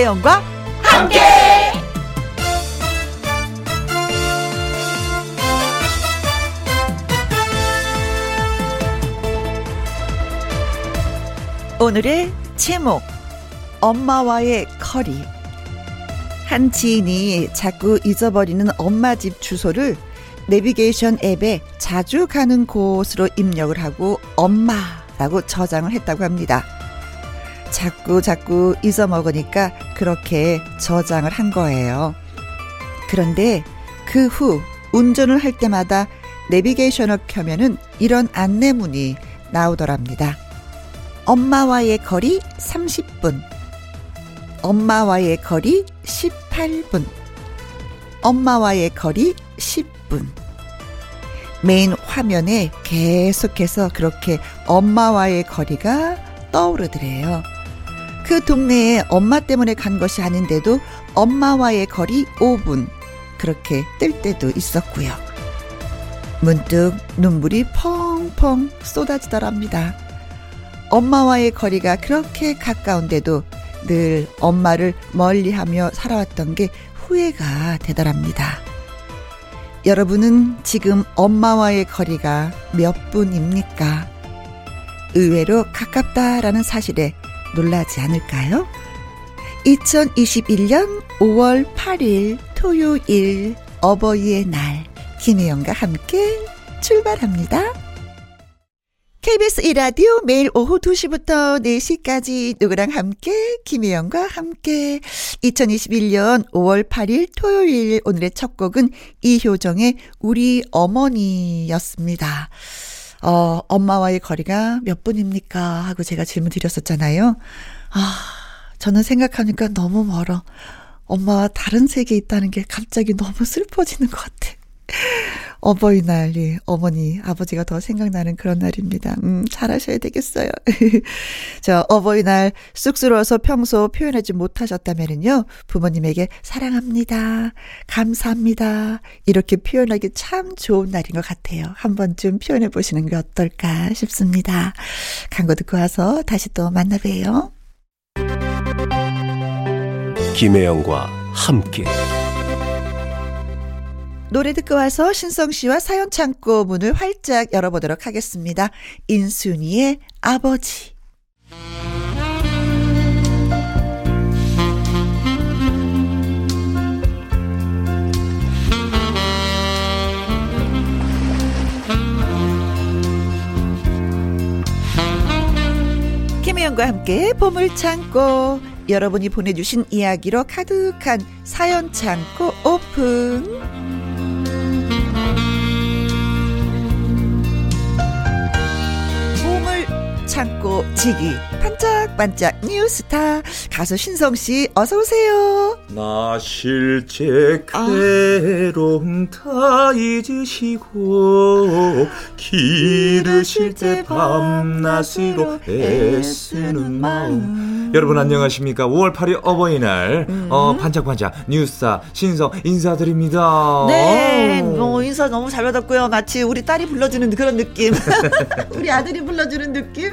김혜영과 함께. 오늘의 제목 엄마와의 거리 한 지인이 자꾸 잊어버리는 엄마 집 주소를 내비게이션 앱에 자주 가는 곳으로 입력을 하고 엄마라고 저장을 했다고 합니다. 자꾸 자꾸 잊어먹으니까 그렇게 저장을 한 거예요. 그런데 그 후 운전을 할 때마다 내비게이션을 켜면은 이런 안내문이 나오더랍니다. 엄마와의 거리 30분. 엄마와의 거리 18분. 엄마와의 거리 10분. 메인 화면에 계속해서 그렇게 엄마와의 거리가 떠오르더래요. 그 동네에 엄마 때문에 간 것이 아닌데도 엄마와의 거리 5분. 그렇게 뜰 때도 있었고요. 문득 눈물이 펑펑 쏟아지더랍니다. 엄마와의 거리가 그렇게 가까운데도 늘 엄마를 멀리 하며 살아왔던 게 후회가 되더랍니다. 여러분은 지금 엄마와의 거리가 몇 분입니까? 의외로 가깝다라는 사실에 놀라지 않을까요? 2021년 5월 8일 토요일 어버이의 날 김혜영과 함께 출발합니다. KBS 이라디오 매일 오후 2시부터 4시까지 누구랑 함께 김혜영과 함께 2021년 5월 8일 토요일 오늘의 첫 곡은 이효정의 우리 어머니였습니다. 어, 엄마와의 거리가 몇 분입니까? 하고 제가 질문 드렸었잖아요. 아, 저는 생각하니까 너무 멀어. 엄마와 다른 세계에 있다는 게 갑자기 너무 슬퍼지는 것 같아. 어버이날이 어머니, 아버지가 더 생각나는 그런 날입니다. 음, 잘하셔야 되겠어요. 저 어버이날 쑥스러워서 평소 표현하지 못하셨다면요. 부모님에게 사랑합니다. 감사합니다. 이렇게 표현하기 참 좋은 날인 것 같아요. 한 번쯤 표현해 보시는 게 어떨까 싶습니다. 광고 듣고 와서 다시 또 만나봬요. 김혜영과 함께 노래 듣고 와서 신성 씨와 사연 창고 문을 활짝 열어보도록 하겠습니다. 인순이의 아버지. 김혜영과 함께 보물 창고 여러분이 보내주신 이야기로 가득한 사연 창고 오픈. 창고 지기 반짝반짝 뉴스타 가수 신성 씨 어서 오세요. 나 실제 괴로움 다 잊으시고 기르실 때 밤낮으로 애쓰는 마음 여러분 안녕하십니까 5월 8일 어버이날 어 반짝반짝 뉴스타 신성 인사드립니다 네, 뭐 인사 너무 잘 받았고요. 마치 우리 딸이 불러주는 그런 느낌. 우리 아들이 불러주는 느낌.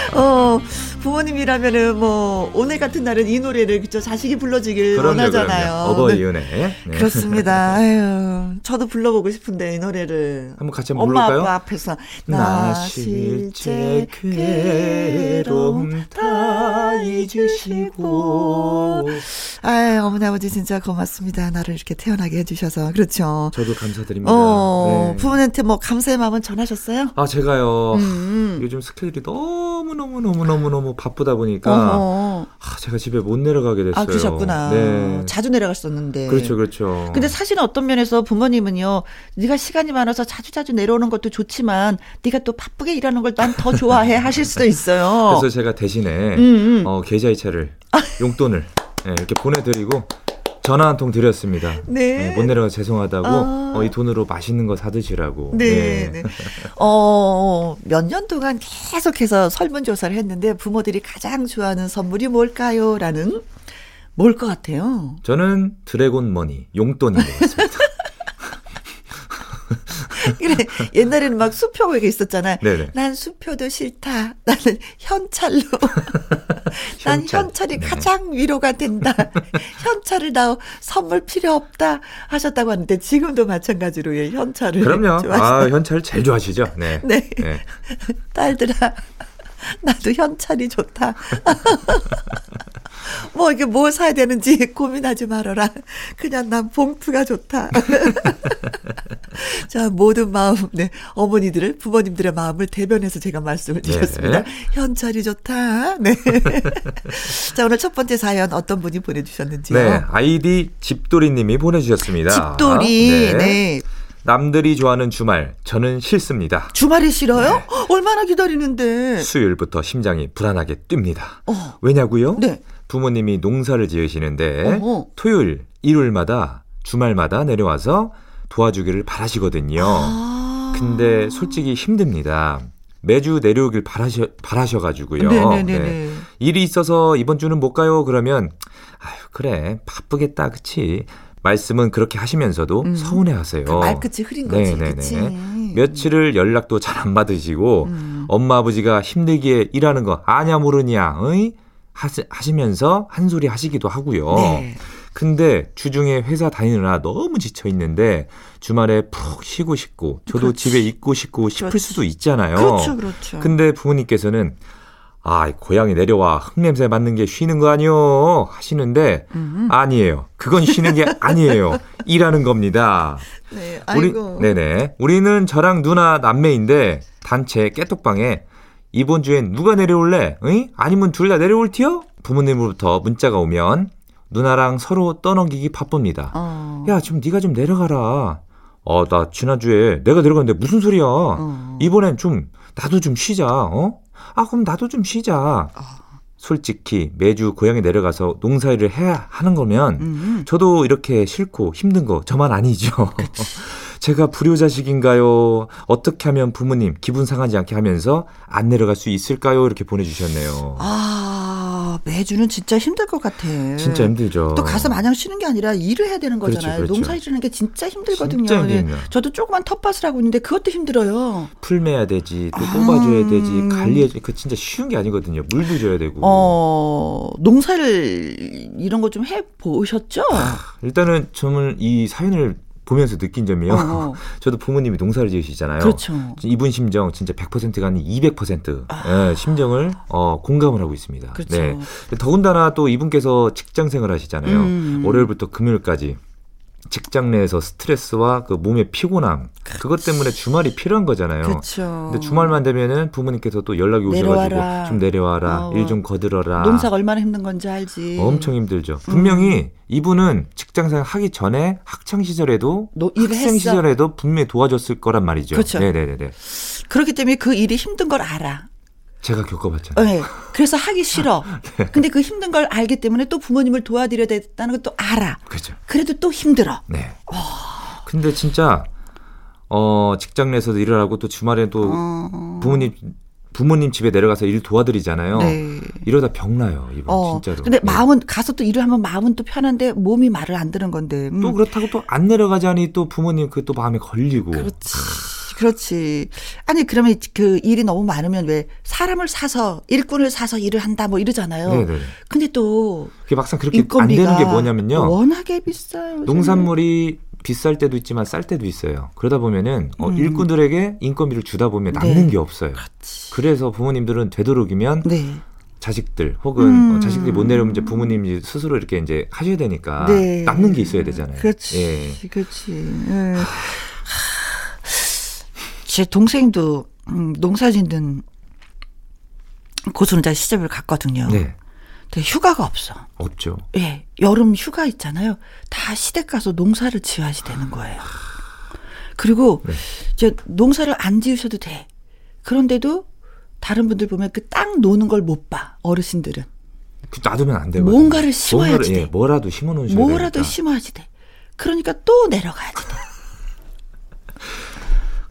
어, 부모님이라면은 뭐 오늘 같은 날은 이 노래를 그죠 자식이 불러주길 그럼요, 원하잖아요. 그럼요. 어버이 네. 은혜 네. 그렇습니다. 아유, 저도 불러보고 싶은데 이 노래를 한번 같이 한번 엄마 불러볼까요? 아빠 앞에서 나 실제 괴로움 다 잊으시고 아유 어머니 아버지 진짜 고맙습니다. 나를 이렇게 태어나게 해주셔서 그렇죠. 저도 감사드립니다 어 네. 부모님한테 뭐 감사의 마음은 전하셨어요? 아 제가요 음. 요즘 스케일이 너무 너무 너무 너무 너무 바쁘다 보니까 어허. 아, 제가 집에 못 내려가게 됐어요. 아 그러셨구나. 네. 자주 내려갔었는데. 그렇죠, 그렇죠. 근데 사실은 어떤 면에서 부모님은요, 네가 시간이 많아서 자주 자주 내려오는 것도 좋지만 네가 또 바쁘게 일하는 걸 난 더 좋아해 하실 수도 있어요. 그래서 제가 대신에 음, 음. 어, 계좌이체를 용돈을 네, 이렇게 보내드리고 전화 한 통 드렸습니다. 네. 못 내려가 서 죄송하다고 아. 어, 이 돈으로 맛있는 거 사드시라고. 네, 네. 어, 몇 년 동안 계속해서 설문조사를 했는데 부모들이 가장 좋아하는 선물이 뭘까요? 라는 뭘 것 같아요? 저는 드래곤 머니 용돈인 것 같습니다. 그래 옛날에는 막 수표가 있었잖아. 네네. 난 수표도 싫다. 나는 현찰로. 난 현찰. 현찰이 네. 가장 위로가 된다. 현찰을 나 선물 필요 없다 하셨다고 하는데 지금도 마찬가지로 예, 현찰을 그럼요. 좋아하시는 아, 현찰 제일 좋아하시죠? 네. 네. 네. 딸들아, 나도 현찰이 좋다. 뭐 이게 뭘 사야 되는지 고민하지 말아라. 그냥 난 봉투가 좋다. 자, 모든 마음, 네. 어머니들을, 부모님들의 마음을 대변해서 제가 말씀을 네. 드렸습니다. 현찰이 좋다. 네. 자, 오늘 첫 번째 사연 어떤 분이 보내주셨는지요? 네. 아이디 집돌이님이 보내주셨습니다. 집돌이, 네. 남들이 좋아하는 주말, 저는 싫습니다. 주말이 싫어요? 네. 얼마나 기다리는데? 수요일부터 심장이 불안하게 뜁니다. 어. 왜냐고요? 네. 부모님이 농사를 지으시는데 어허. 토요일, 일요일마다 주말마다 내려와서 도와주기를 바라시거든요. 아. 근데 솔직히 힘듭니다. 매주 내려오길 바라셔, 바라셔가지고요. 네네네네. 네. 일이 있어서 이번 주는 못 가요. 그러면 아유 그래 바쁘겠다, 그치? 말씀은 그렇게 하시면서도 음. 서운해 하세요. 그 말끝이 흐린 거지, 네네네. 그치? 며칠을 연락도 잘 안 받으시고 음. 엄마 아버지가 힘들게 일하는 거 아냐 모르냐, 어이? 하시, 하시 면서 한 소리 하시기도 하고요. 네. 근데 주중에 회사 다니느라 너무 지쳐 있는데 주말에 푹 쉬고 싶고 저도 그렇지. 집에 있고 싶고 싶을 그렇지. 수도 있잖아요. 그렇죠, 그렇죠. 근데 부모님께서는 아, 고향에 내려와 흙냄새 맡는 게 쉬는 거 아니요 하시는데 음. 아니에요. 그건 쉬는 게 아니에요. 일하는 겁니다. 네, 아이고. 네네. 우리는 저랑 누나 남매인데 단체 깨톡방에 이번 주엔 누가 내려올래? 응? 아니면 둘 다 내려올 티요? 부모님으로부터 문자가 오면 누나랑 서로 떠넘기기 바쁩니다. 어. 야, 좀 네가 좀 내려가라. 어, 나 지난주에 내가 내려갔는데 무슨 소리야? 어. 이번엔 좀 나도 좀 쉬자. 어? 아, 그럼 나도 좀 쉬자. 솔직히 매주 고향에 내려가서 농사일을 해야 하는 거면 음. 저도 이렇게 싫고 힘든 거 저만 아니죠. 제가 불효자식인가요? 어떻게 하면 부모님 기분 상하지 않게 하면서 안 내려갈 수 있을까요? 이렇게 보내주셨네요. 아, 매주는 진짜 힘들 것 같아. 진짜 힘들죠. 또 가서 마냥 쉬는 게 아니라 일을 해야 되는 그렇죠, 거잖아요. 그렇죠. 농사일이라는 게 진짜 힘들거든요. 진짜 예. 힘들어요. 저도 조그만 텃밭을 하고 있는데 그것도 힘들어요. 풀매야 되지, 또 아. 뽑아줘야 되지, 관리해야 그 진짜 쉬운 게 아니거든요. 물도 줘야 되고. 어, 농사를 이런 거 좀 해 보셨죠? 일단은 저는 이 사연을 보면서 느낀 점이요. 어, 저도 부모님이 농사를 지으시잖아요. 그렇죠. 이분 심정 진짜 100%가 아닌 200% 예, 심정을 어, 공감을 하고 있습니다. 아. 그렇죠. 네. 더군다나 또 이분께서 직장 생활 하시잖아요. 음. 월요일부터 금요일까지 직장 내에서 스트레스와 그 몸의 피곤함 그것 때문에 주말이 필요한 거잖아요. 그렇죠. 근데 주말만 되면은 부모님께서 또 연락이 오셔가지고 내려와라. 좀 내려와라, 어, 일좀 거들어라. 농사가 얼마나 힘든 건지 알지. 엄청 힘들죠. 분명히 이분은 직장생활 하기 전에 학창 시절에도 노- 학생 했어. 시절에도 분명히 도와줬을 거란 말이죠. 그렇죠. 네네네. 그렇기 때문에 그 일이 힘든 걸 알아. 제가 겪어봤잖아요. 네. 그래서 하기 싫어. 네. 근데 그 힘든 걸 알기 때문에 또 부모님을 도와드려야 된다는 것도 알아. 그렇죠. 그래도 또 힘들어. 네. 근데 진짜 어 직장 내에서도 일을 하고 또 주말에 또 어. 부모님 부모님 집에 내려가서 일 도와드리잖아요. 네. 이러다 병나요, 이분 어. 진짜로. 근데 네. 마음은 가서 또 일을 하면 마음은 또 편한데 몸이 말을 안 듣는 건데. 음. 또 그렇다고 또 안 내려가자니 또 부모님 그 또 마음에 걸리고. 그렇지. 그렇지. 아니 그러면 그 일이 너무 많으면 왜 사람을 사서 일꾼을 사서 일을 한다 뭐 이러잖아요. 네네. 근데 또 그게 막상 그렇게 안 되는 게 뭐냐면요. 워낙에 비싸요. 농산물이 비쌀 때도 있지만 쌀 때도 있어요. 그러다 보면은 어, 음. 일꾼들에게 인건비를 주다 보면 네. 남는 게 없어요. 그렇지. 그래서 부모님들은 되도록이면 네. 자식들 혹은 음. 어, 자식들이 못 내려오면 이제 부모님이 스스로 이렇게 이제 하셔야 되니까 네. 남는 게 있어야 되잖아요. 그렇지. 예. 그렇지. 예. 제 동생도 음, 농사 짓는 고수노자 시집을 갔거든요. 네. 근데 휴가가 없어. 없죠. 예, 여름 휴가 있잖아요. 다 시댁 가서 농사를 지어야지 되는 거예요. 그리고 네. 이제 농사를 안 지으셔도 돼. 그런데도 다른 분들 보면 그 땅 노는 걸 못 봐. 어르신들은 그 놔두면 안 되거든요. 뭔가를 심어야지 뭔가를, 예, 돼. 뭐라도 심어 놓으셔야 뭐라도 되니까. 심어야지 돼. 그러니까 또 내려가야지 돼.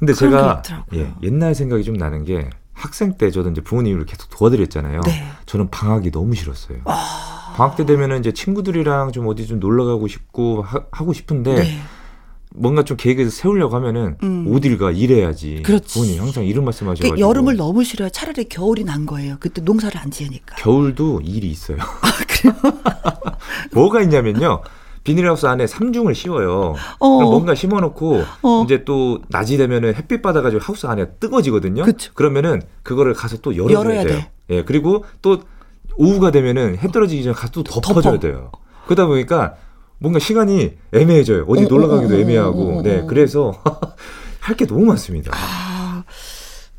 근데 제가. 예, 옛날 생각이 좀 나는 게 학생 때 저도 이제 부모님을 계속 도와드렸잖아요. 네. 저는 방학이 너무 싫었어요. 아. 방학 때 되면은 이제 친구들이랑 좀 어디 좀 놀러 가고 싶고 하, 고 싶은데 네. 뭔가 좀 계획을 세우려고 하면은 음. 어딜 가 일해야지. 그렇지. 부모님 항상 이런 말씀하셔가지고. 그 여름을 너무 싫어요. 차라리 겨울이 난 거예요. 그때 농사를 안 지으니까. 겨울도 일이 있어요. 아, 그래요? 뭐가 있냐면요. 비닐하우스 안에 삼중을 씌워요. 어. 그럼 뭔가 심어놓고 어. 이제 또 낮이 되면은 햇빛 받아가지고 하우스 안에 뜨거지거든요. 그쵸. 그러면은 그거를 가서 또 열어줘야 열어야 돼요. 돼. 예 그리고 또 오후가 되면은 해 떨어지기 전에 가서 또 덮어줘야 덮어. 돼요. 그러다 보니까 뭔가 시간이 애매해져요. 어디 어, 놀러 어, 가기도 어, 어, 애매하고. 네 어. 그래서 할 게 너무 많습니다. 아,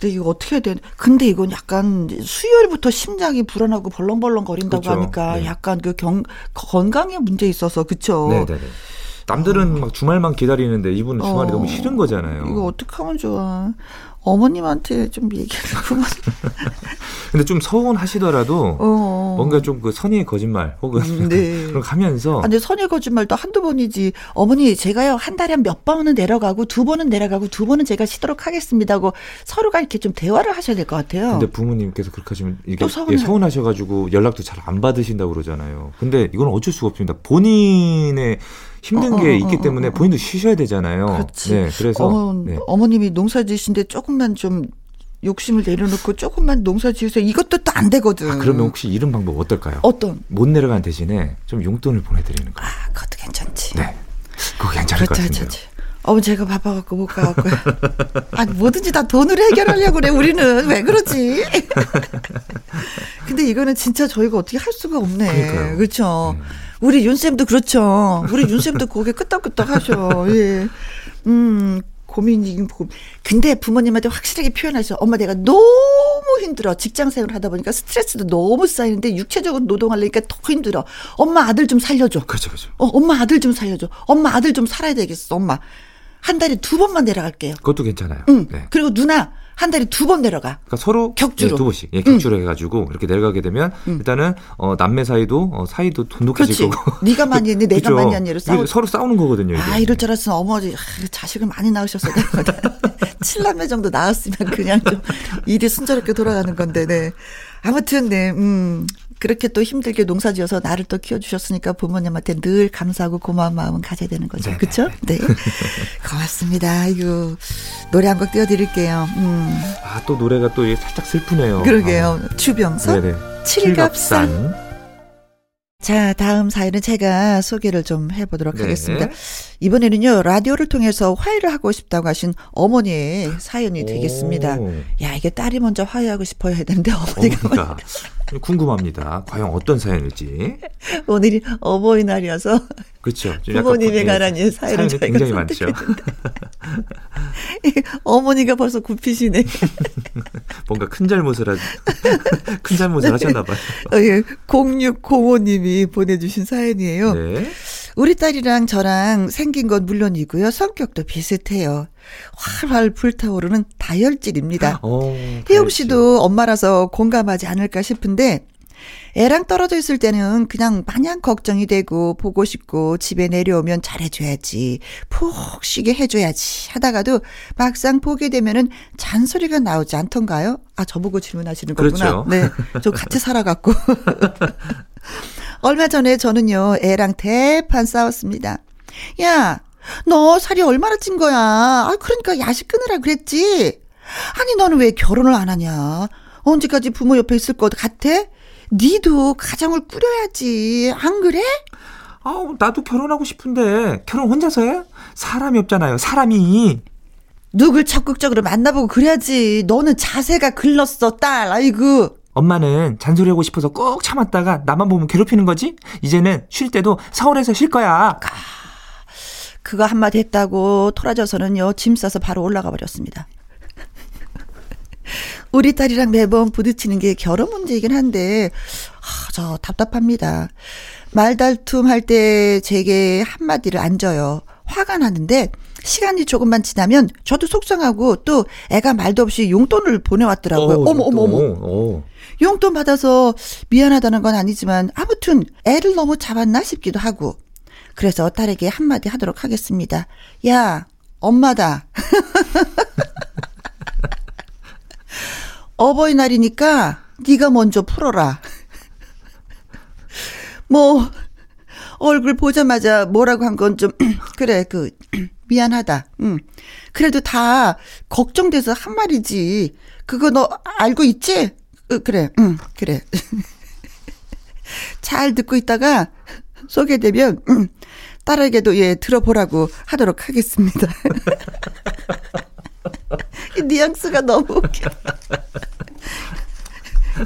근데 이거 어떻게 해야 돼? 근데 이건 약간 수요일부터 심장이 불안하고 벌렁벌렁 거린다고 그렇죠. 하니까 네. 약간 그 경, 건강에 문제 있어서 그쵸? 네네네. 남들은 막 주말만 기다리는데 이분은 주말이 어. 너무 싫은 거잖아요. 이거 어떻게 하면 좋아? 어머님한테 좀 얘기를 그만. 근데 좀 서운하시더라도 어. 뭔가 좀 그 선의의 거짓말 혹은 음, 네. 그런 거 하면서 아, 근데 선의 거짓말도 한두 번이지. 어머니, 제가요, 한 달에 한 몇 번은 내려가고, 두 번은 내려가고, 두 번은 제가 쉬도록 하겠습니다 하고, 서로가 이렇게 좀 대화를 하셔야 될 것 같아요. 근데 부모님께서 그렇게 하시면 이게 또 서운해. 예, 서운하셔가지고 연락도 잘 안 받으신다고 그러잖아요. 근데 이건 어쩔 수가 없습니다. 본인의 힘든 어, 게 어, 있기 어, 때문에 어, 어. 본인도 쉬셔야 되잖아요. 그렇지. 네, 그래서 어머, 네. 어머님이 농사 지으신데 조금만 좀 욕심을 내려놓고 조금만 농사 지으세요. 이것도 또 안 되거든. 아, 그러면 혹시 이런 방법 어떨까요? 어떤? 못 내려간 대신에 좀 용돈을 보내드리는 거. 아, 그것도 괜찮지. 네, 그거 괜찮을 것 그렇지, 같은데요. 어머, 제가 바빠갖고 못 가갖고. 아, 뭐든지 다 돈으로 해결하려고 그래, 우리는. 왜 그러지? 근데 이거는 진짜 저희가 어떻게 할 수가 없네. 그렇죠. 음. 우리 윤쌤도 그렇죠. 우리 윤쌤도 고개 끄덕끄덕 하셔. 예. 음, 고민이긴 고민. 근데 부모님한테 확실하게 표현하셔. 엄마 내가 너무 힘들어. 직장 생활 하다 보니까 스트레스도 너무 쌓이는데 육체적으로 노동하려니까 더 힘들어. 엄마 아들 좀 살려줘. 그렇죠, 그렇죠. 어, 엄마 아들 좀 살려줘. 엄마 아들 좀 살아야 되겠어, 엄마. 한 달에 두 번만 내려갈게요. 그것도 괜찮아요. 응. 네. 그리고 누나, 한 달에 두 번 내려가. 그러니까 서로 격주로. 네, 두 번씩 예, 격주로 해가지고 이렇게 내려가게 되면 일단은 어, 남매 사이도 어, 사이도 돈독해질. 거고. 네가 많이 했네, 내가 그죠? 많이 했네로 싸우. 이게 서로 싸우는 거거든요. 이게. 아, 이럴 줄 알았으면 어머니, 아, 자식을 많이 낳으셨어야 되거든. 칠남매 정도 낳았으면 그냥 좀 일이 순조롭게 돌아가는 건데, 네. 아무튼, 네, 음. 그렇게 또 힘들게 농사 지어서 나를 또 키워주셨으니까 부모님한테 늘 감사하고 고마운 마음은 가져야 되는 거죠. 그쵸? 네. 고맙습니다. 이거, 노래 한 곡 띄워드릴게요. 음. 아, 또 노래가 또 살짝 슬프네요. 그러게요. 아, 주병선. 네네. 칠갑산. 자, 다음 사연은 제가 소개를 좀 해보도록 네. 하겠습니다. 이번에는요, 라디오를 통해서 화해를 하고 싶다고 하신 어머니의 사연이 되겠습니다. 오. 야, 이게 딸이 먼저 화해하고 싶어야 되는데, 어, 어머니가 궁금합니다. 과연 어떤 사연일지. 오늘이 어버이날이어서 그렇죠. 부모님에 예, 관한 이 사연을 저희가 굉장히 많죠. 어머니가 벌써 굽히시네. 뭔가 큰 잘못을 하, 큰 잘못을 하셨나 봐요. 어, 예, 0605님이 보내주신 사연이에요. 네. 우리 딸이랑 저랑 생긴 건 물론이고요. 성격도 비슷해요. 활활 불타오르는 다혈질입니다. 어, 혜영 씨도 엄마라서 공감하지 않을까 싶은데 애랑 떨어져 있을 때는 그냥 마냥 걱정이 되고 보고 싶고 집에 내려오면 잘해줘야지 푹 쉬게 해줘야지 하다가도 막상 보게 되면은 잔소리가 나오지 않던가요? 아 저보고 질문하시는 거구나. 그렇죠. 네, 저 같이 살아갖고 얼마 전에 저는요 애랑 대판 싸웠습니다. 야, 너 살이 얼마나 찐 거야? 아 그러니까 야식 끊으라 그랬지. 아니 너는 왜 결혼을 안 하냐? 언제까지 부모 옆에 있을 것 같아? 니도 가정을 꾸려야지. 안 그래? 아, 나도 결혼하고 싶은데 결혼 혼자서 해? 사람이 없잖아요. 사람이. 누굴 적극적으로 만나보고 그래야지. 너는 자세가 글렀어, 딸. 아이고. 엄마는 잔소리하고 싶어서 꼭 참았다가 나만 보면 괴롭히는 거지? 이제는 쉴 때도 서울에서 쉴 거야. 그거 한마디 했다고 토라져서는요, 짐 싸서 바로 올라가 버렸습니다. 우리 딸이랑 매번 부딪히는 게 결혼 문제이긴 한데, 아, 저 답답합니다. 말달툼 할 때 제게 한마디를 안 줘요. 화가 나는데, 시간이 조금만 지나면 저도 속상하고 또 애가 말도 없이 용돈을 보내왔더라고요. 어, 어머, 어머, 어머. 어. 용돈 받아서 미안하다는 건 아니지만 아무튼 애를 너무 잡았나 싶기도 하고 그래서 딸에게 한마디 하도록 하겠습니다. 야, 엄마다. 어버이날이니까 네가 먼저 풀어라. 뭐 얼굴 보자마자 뭐라고 한 건 좀, 그래, 그, 미안하다. 응. 그래도 다 걱정돼서 한 말이지. 그거 너 알고 있지? 어, 그래, 응, 그래. 잘 듣고 있다가 소개되면, 응, 딸에게도 예, 들어보라고 하도록 하겠습니다. 이 뉘앙스가 너무 웃겨.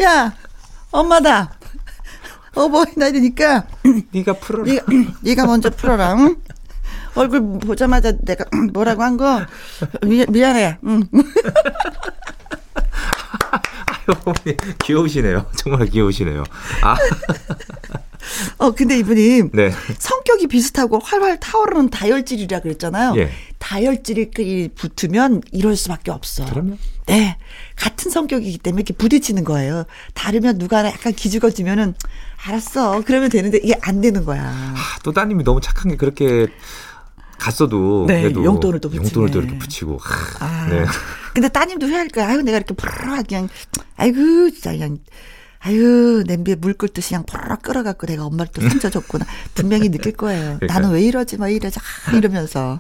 야, 엄마다. 어버이날이니까 네가 풀어라. 네가, 네가 먼저 풀어라. 응? 얼굴 보자마자 내가 뭐라고 한 거 미안해. 응. 어머니 귀여우시네요. 정말 귀여우시네요. 아, 어 근데 이분이 네. 성격이 비슷하고 활활 타오르는 다혈질이라 그랬잖아요. 예. 다혈질이 붙으면 이럴 수밖에 없어. 그럼요. 네. 같은 성격이기 때문에 이렇게 부딪히는 거예요. 다르면 누가 하나 약간 기죽어지면은 알았어. 그러면 되는데 이게 안 되는 거야. 아, 또 따님이 너무 착한 게 그렇게 갔어도 네, 그래도 용돈을 또 붙이네. 용돈을 또 이렇게 붙이고. 하, 아. 네. 근데 따님도 후회할 거야. 아유, 내가 이렇게 푸르르 그냥, 아이고, 진짜 그냥, 아유, 냄비에 물 끓듯이 그냥 푸르르 끓어갖고 내가 엄마를 또 상처 줬구나. 분명히 느낄 거예요. 그러니까요. 나는 왜 이러지, 뭐 이러지, 아, 이러면서.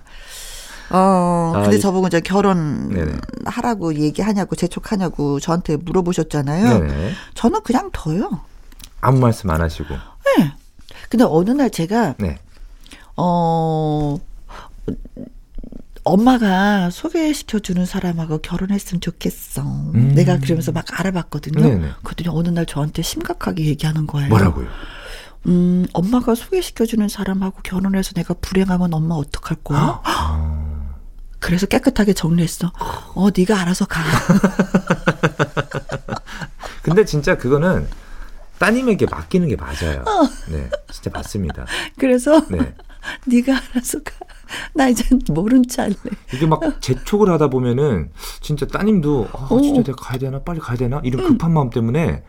어, 아, 근데 이- 저보고 이제 결혼 네네. 하라고 얘기하냐고, 재촉하냐고 저한테 물어보셨잖아요. 네네. 저는 그냥 둬요. 아무 말씀 안 하시고. 네. 근데 어느 날 제가, 네. 어, 엄마가 소개시켜주는 사람하고 결혼했으면 좋겠어. 음. 내가 그러면서 막 알아봤거든요. 네네. 그랬더니 어느 날 저한테 심각하게 얘기하는 거예요. 뭐라고요? 음, 엄마가 소개시켜주는 사람하고 결혼해서 내가 불행하면 엄마 어떡할 거야? 아. 그래서 깨끗하게 정리했어. 어, 네가 알아서 가. 근데 진짜 그거는 따님에게 맡기는 게 맞아요. 어. 네. 진짜 맞습니다. 그래서 네. 네가 알아서 가. 나 이제 모른 체 할래. 이게 막 재촉을 하다 보면은 진짜 따님도 아, 어. 진짜 내가 가야 되나 빨리 가야 되나 이런 급한 마음 때문에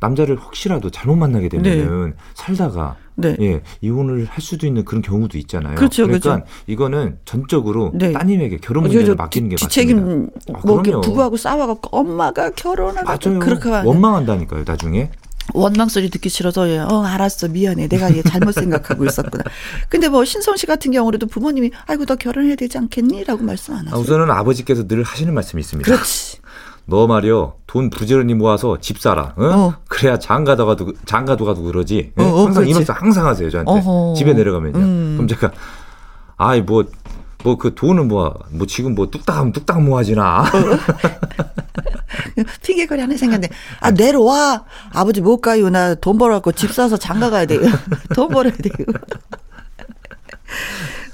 남자를 혹시라도 잘못 만나게 되면은 살다가 네. 예 이혼을 할 수도 있는 그런 경우도 있잖아요. 그렇죠, 그러니까 그렇죠. 이거는 전적으로 네. 따님에게 결혼 어, 문제를 저 맡기는 게 뒤- 맞습니다. 뒤책임 아, 뭐. 부부하고 싸워갖고 엄마가 결혼하고 맞아요. 그렇게 원망한다니까요. 나중에 원망 소리 듣기 싫어서 예, 어 알았어 미안해 내가 얘 잘못 생각하고 있었구나. 근데 뭐 신성 씨 같은 경우에도 부모님이 아이고 너 결혼해야 되지 않겠니?라고 말씀 안 아, 하세요. 우선은 아버지께서 늘 하시는 말씀이 있습니다. 그렇지. 너 말이여 돈 부지런히 모아서 집 사라. 응? 어. 그래야 장가도 가도 장가도 가도 그러지. 응? 어, 어, 항상 이 그렇지. 말씀 항상 하세요 저한테. 어허. 집에 내려가면요. 음. 그럼 제가 아이 뭐 뭐 그 돈은 뭐뭐 지금 뭐 뚝딱하면 뚝딱 모아지나. 핑계거리 하나 생겼네. 아 내려와 아버지 못 가요 나 돈 벌어갖고 집 사서 장가 가야 돼요. 돈 벌어야 돼요.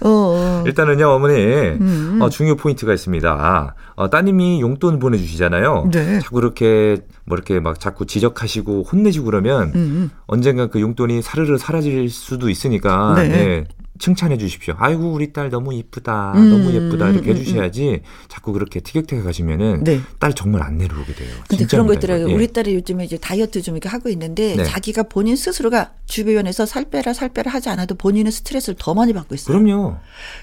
어, 어. 일단은요 어머니 음. 어, 중요 포인트가 있습니다. 어, 따님이 용돈 보내주시잖아요. 네. 자꾸 이렇게 뭐 이렇게 막 자꾸 지적하시고 혼내시고 그러면 음, 언젠가 그 용돈이 사르르 사라질 수도 있으니까 네. 네, 칭찬해 주십시오. 아이고 우리 딸 너무 이쁘다, 음, 너무 예쁘다 이렇게 음, 해주셔야지. 자꾸 그렇게 티격태격 하시면은 네. 딸 정말 안 내려오게 돼요. 근데 그런 거 있더라고요. 예. 우리 딸이 요즘에 이제 다이어트 좀 이렇게 하고 있는데 네. 자기가 본인 스스로가 주변에서 살 빼라 살 빼라 하지 않아도 본인은 스트레스를 더 많이 받고 있어요. 그럼요.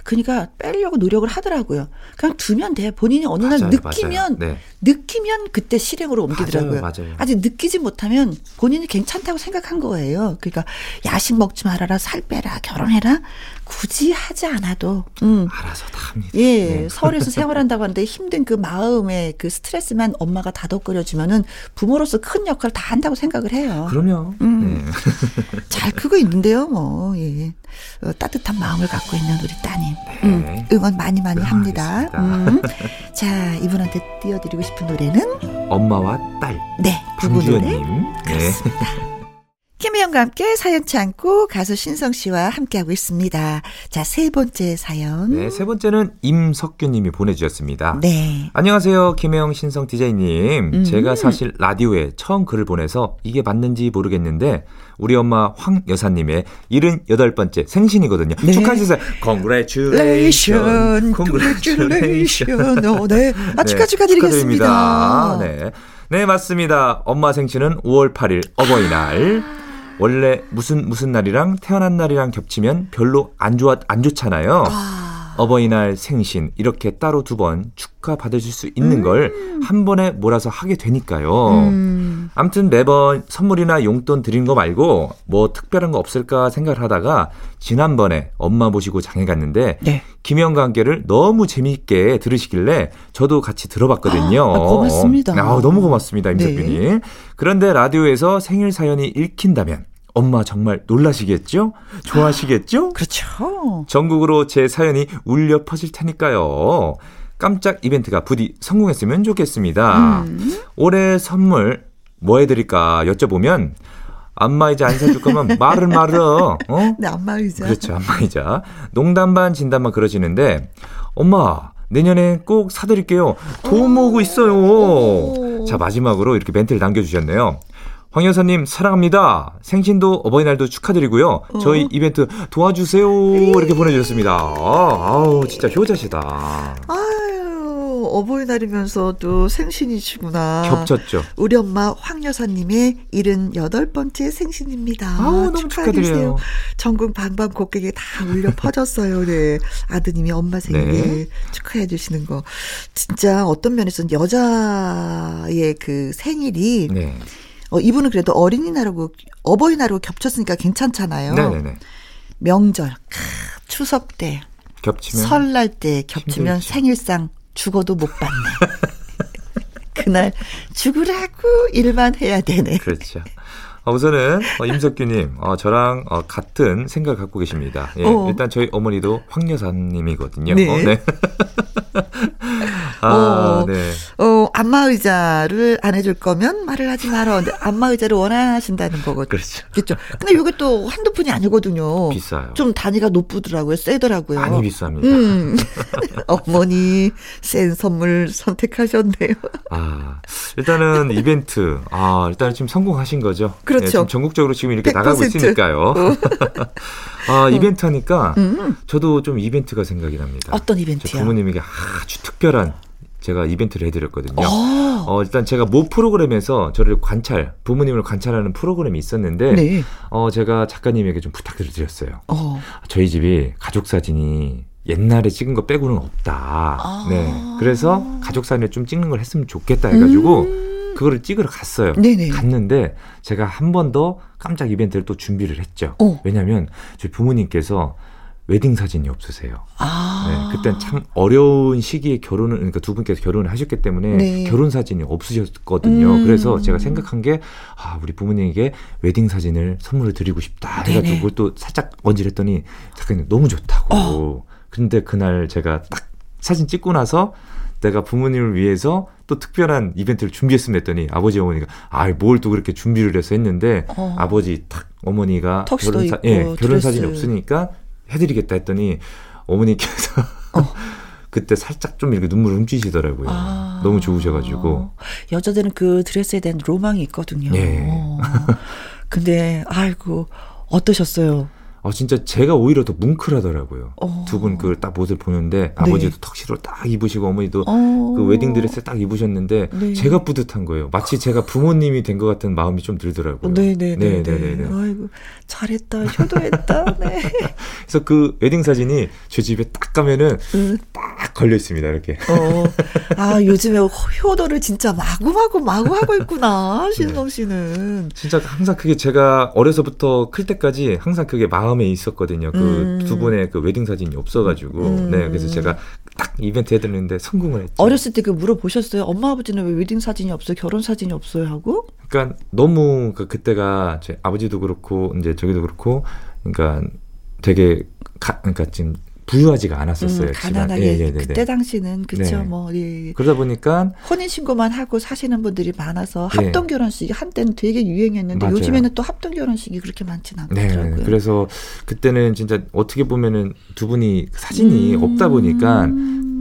그러니까 빼려고 노력을 하더라고요. 그냥 두면 돼. 본인이 어느 날 맞아요, 느끼면 맞아요. 네. 느끼면 그때 실행으로 옮기더라고요. 맞아요, 맞아요. 직 느끼지 못하면 본인이 괜찮다고 생각한 거예요. 그러니까 야식 먹지 말아라, 살 빼라, 결혼해라. 굳이 하지 않아도 음. 알아서 다 합니다. 예, 네. 서울에서 생활한다고 하는데 힘든 그 마음의 그 스트레스만 엄마가 다독거려 주면은 부모로서 큰 역할을 다 한다고 생각을 해요. 그럼요. 음. 네. 잘 크고 있는데요, 뭐, 예. 어, 따뜻한 마음을 갖고 있는 우리 따님. 음, 네. 응원 많이 많이 합니다. 음. 자, 이분한테 띄워드리고 싶은 노래는? 엄마와 딸 네, 누구 노래? 네. 김혜영과 함께 사연 참고 가수 신성 씨와 함께하고 있습니다. 자, 세 번째 사연. 네, 세 번째는 임석규 님이 보내주셨습니다. 네. 안녕하세요, 김혜영 신성 디자이님. 음. 제가 사실 라디오에 처음 글을 보내서 이게 맞는지 모르겠는데 우리 엄마 황 여사님의 78번째 생신이거든요. 네. 축하해주세요. Congratulations. Congratulations. 어, 네. 아, 축하, 축하드리겠습니다. 축하드립니다. 네. 네, 맞습니다. 엄마 생신은 5월 8일 어버이날. 원래 무슨 무슨 날이랑 태어난 날이랑 겹치면 별로 안 좋아 안 좋잖아요. 아, 어버이날 생신 이렇게 따로 두 번 축하 받으실 수 있는 음. 걸한 번에 몰아서 하게 되니까요. 음. 아무튼 매번 선물이나 용돈 드린 거 말고 뭐 특별한 거 없을까 생각을 하다가 지난번에 엄마 모시고 장에 갔는데 네. 김영과 함께를 너무 재미있게 들으시길래 저도 같이 들어봤거든요. 아, 고맙습니다. 아, 너무 고맙습니다, 네. 임석균이. 그런데 라디오에서 생일 사연이 읽힌다면 엄마 정말 놀라시겠죠? 좋아하시겠죠? 그렇죠. 전국으로 제 사연이 울려 퍼질 테니까요. 깜짝 이벤트가 부디 성공했으면 좋겠습니다. 음. 올해 선물 뭐 해드릴까 여쭤보면 안마 의자 안 사줄 거면 말을 말어. 어? 네, 안마 의자. 그렇죠. 안마 의자. 농담 반 진담만 그러시는데 엄마 내년에 꼭 사드릴게요. 돈 모으고 있어요. 오. 자 마지막으로 이렇게 멘트를 남겨주셨네요. 황 여사님 사랑합니다. 생신도 어버이날도 축하드리고요. 저희 이벤트 도와주세요. 이렇게 보내주셨습니다. 아, 아우 진짜 효자시다. 아유, 어버이날이면서 도 생신이시구나. 겹쳤죠. 우리 엄마 황 여사님의 78번째 생신입니다. 아우, 너무 축하드려요. 전국 방방곡곡에 다 울려 퍼졌어요. 네. 아드님이 엄마 생일 네. 축하해 주시는 거. 진짜 어떤 면에서는 여자의 그 생일이 네. 어, 이분은 그래도 어린이날하고 어버이날하고 겹쳤으니까 괜찮잖아요. 네네네. 명절, 크, 추석 때, 겹치면 설날 때 겹치면 힘들죠. 생일상 죽어도 못 받네. 그날 죽으라고 일만 해야 되네. 그렇죠. 어, 우선은 어, 임석규님, 어, 저랑 어, 같은 생각 갖고 계십니다. 예, 어. 일단 저희 어머니도 황 여사님이거든요. 네. 어, 네. 아, 어. 네. 어, 안마 의자를 안 해줄 거면 말을 하지 마라. 근데 안마 의자를 원하신다는 거거든요. 그렇죠. 그렇죠. 근데 이게 또 한두 푼이 아니거든요. 비싸요. 좀 단위가 높더라고요. 세더라고요. 많이 비쌉니다. 음. 어머니 센 선물 선택하셨네요. 아, 일단은 이벤트, 아, 일단 지금 성공하신 거죠. 그렇죠. 예, 지금 전국적으로 지금 이렇게 100%. 나가고 있으니까요. 아, 이벤트 하니까 음. 저도 좀 이벤트가 생각이 납니다. 어떤 제 이벤트요? 부모님에게 아주 특별한 제가 이벤트를 해드렸거든요. 어. 어, 일단 제가 모 프로그램에서 저를 관찰, 부모님을 관찰하는 프로그램이 있었는데, 네. 어, 제가 작가님에게 좀 부탁을 드렸어요. 어. 저희 집이 가족 사진이 옛날에 찍은 거 빼고는 없다. 아. 네. 그래서 가족 사진을 좀 찍는 걸 했으면 좋겠다 해가지고, 음. 그거를 찍으러 갔어요. 네네. 갔는데, 제가 한 번 더 깜짝 이벤트를 또 준비를 했죠. 어. 왜냐면, 저희 부모님께서 웨딩 사진이 없으세요. 아. 네, 그땐 참 어려운 시기에 결혼을 그러니까 두 분께서 결혼을 하셨기 때문에 네. 결혼 사진이 없으셨거든요. 음. 그래서 제가 생각한 게 아, 우리 부모님에게 웨딩 사진을 선물을 드리고 싶다 해 네네. 가지고 그걸 또 살짝 언질했더니 작가님 너무 좋다고. 어. 근데 그날 제가 딱 사진 찍고 나서 내가 부모님을 위해서 또 특별한 이벤트를 준비했으면 했더니 아버지 어머니가 아 뭘 또 그렇게 준비를 해서 했는데 어. 아버지 탁 어머니가 결혼 사 예, 결혼 드레스. 사진이 없으니까 해드리겠다 했더니 어머니께서 어. 그때 살짝 좀 이렇게 눈물을 훔치시더라고요. 아. 너무 좋으셔가지고. 여자들은 그 드레스에 대한 로망이 있거든요. 예. 어. 근데 아이고 어떠셨어요? 아 진짜 제가 오히려 더 뭉클하더라고요. 어. 두분 그딱 옷을 보는데 아버지도 턱시로 딱 입으시고 어머니도 어. 그 웨딩 드레스 딱 입으셨는데 네. 제가 뿌듯한 거예요. 마치 제가 부모님이 된 것 같은 마음이 좀 들더라고요. 네네네. 네, 네네네. 아이고 잘했다, 효도했다. 네. 그래서 그 웨딩 사진이 제 집에 딱 가면은 음. 딱 걸려 있습니다. 이렇게. 어. 아 요즘에 효도를 진짜 마구마구 마구 하고 있구나 신성 씨는. 진짜 항상 그게 제가 어려서부터 클 때까지 항상 그게 마음 에 있었거든요. 그 음. 두 분의 그 웨딩 사진이 없어가지고. 음. 네. 그래서 제가 딱 이벤트 해드렸는데 성공을 했죠. 어렸을 때 그 물어보셨어요. 엄마 아버지는 왜 웨딩 사진이 없어요? 결혼 사진이 없어요? 하고. 그러니까 너무 그 그때가 제 아버지도 그렇고 이제 저기도 그렇고 그러니까 되게 가, 그러니까 지금 부유하지가 않았었어요. 음. 가난하게 예, 예, 네, 네. 그때 당시는 그쵸 네. 뭐 예. 그러다 보니까 혼인 신고만 하고 사시는 분들이 많아서 예. 합동 결혼식이 한때는 되게 유행했는데 맞아요. 요즘에는 또 합동 결혼식이 그렇게 많지는 네, 않더라고요. 그래서 그때는 진짜 어떻게 보면은 두 분이 사진이 음. 없다 보니까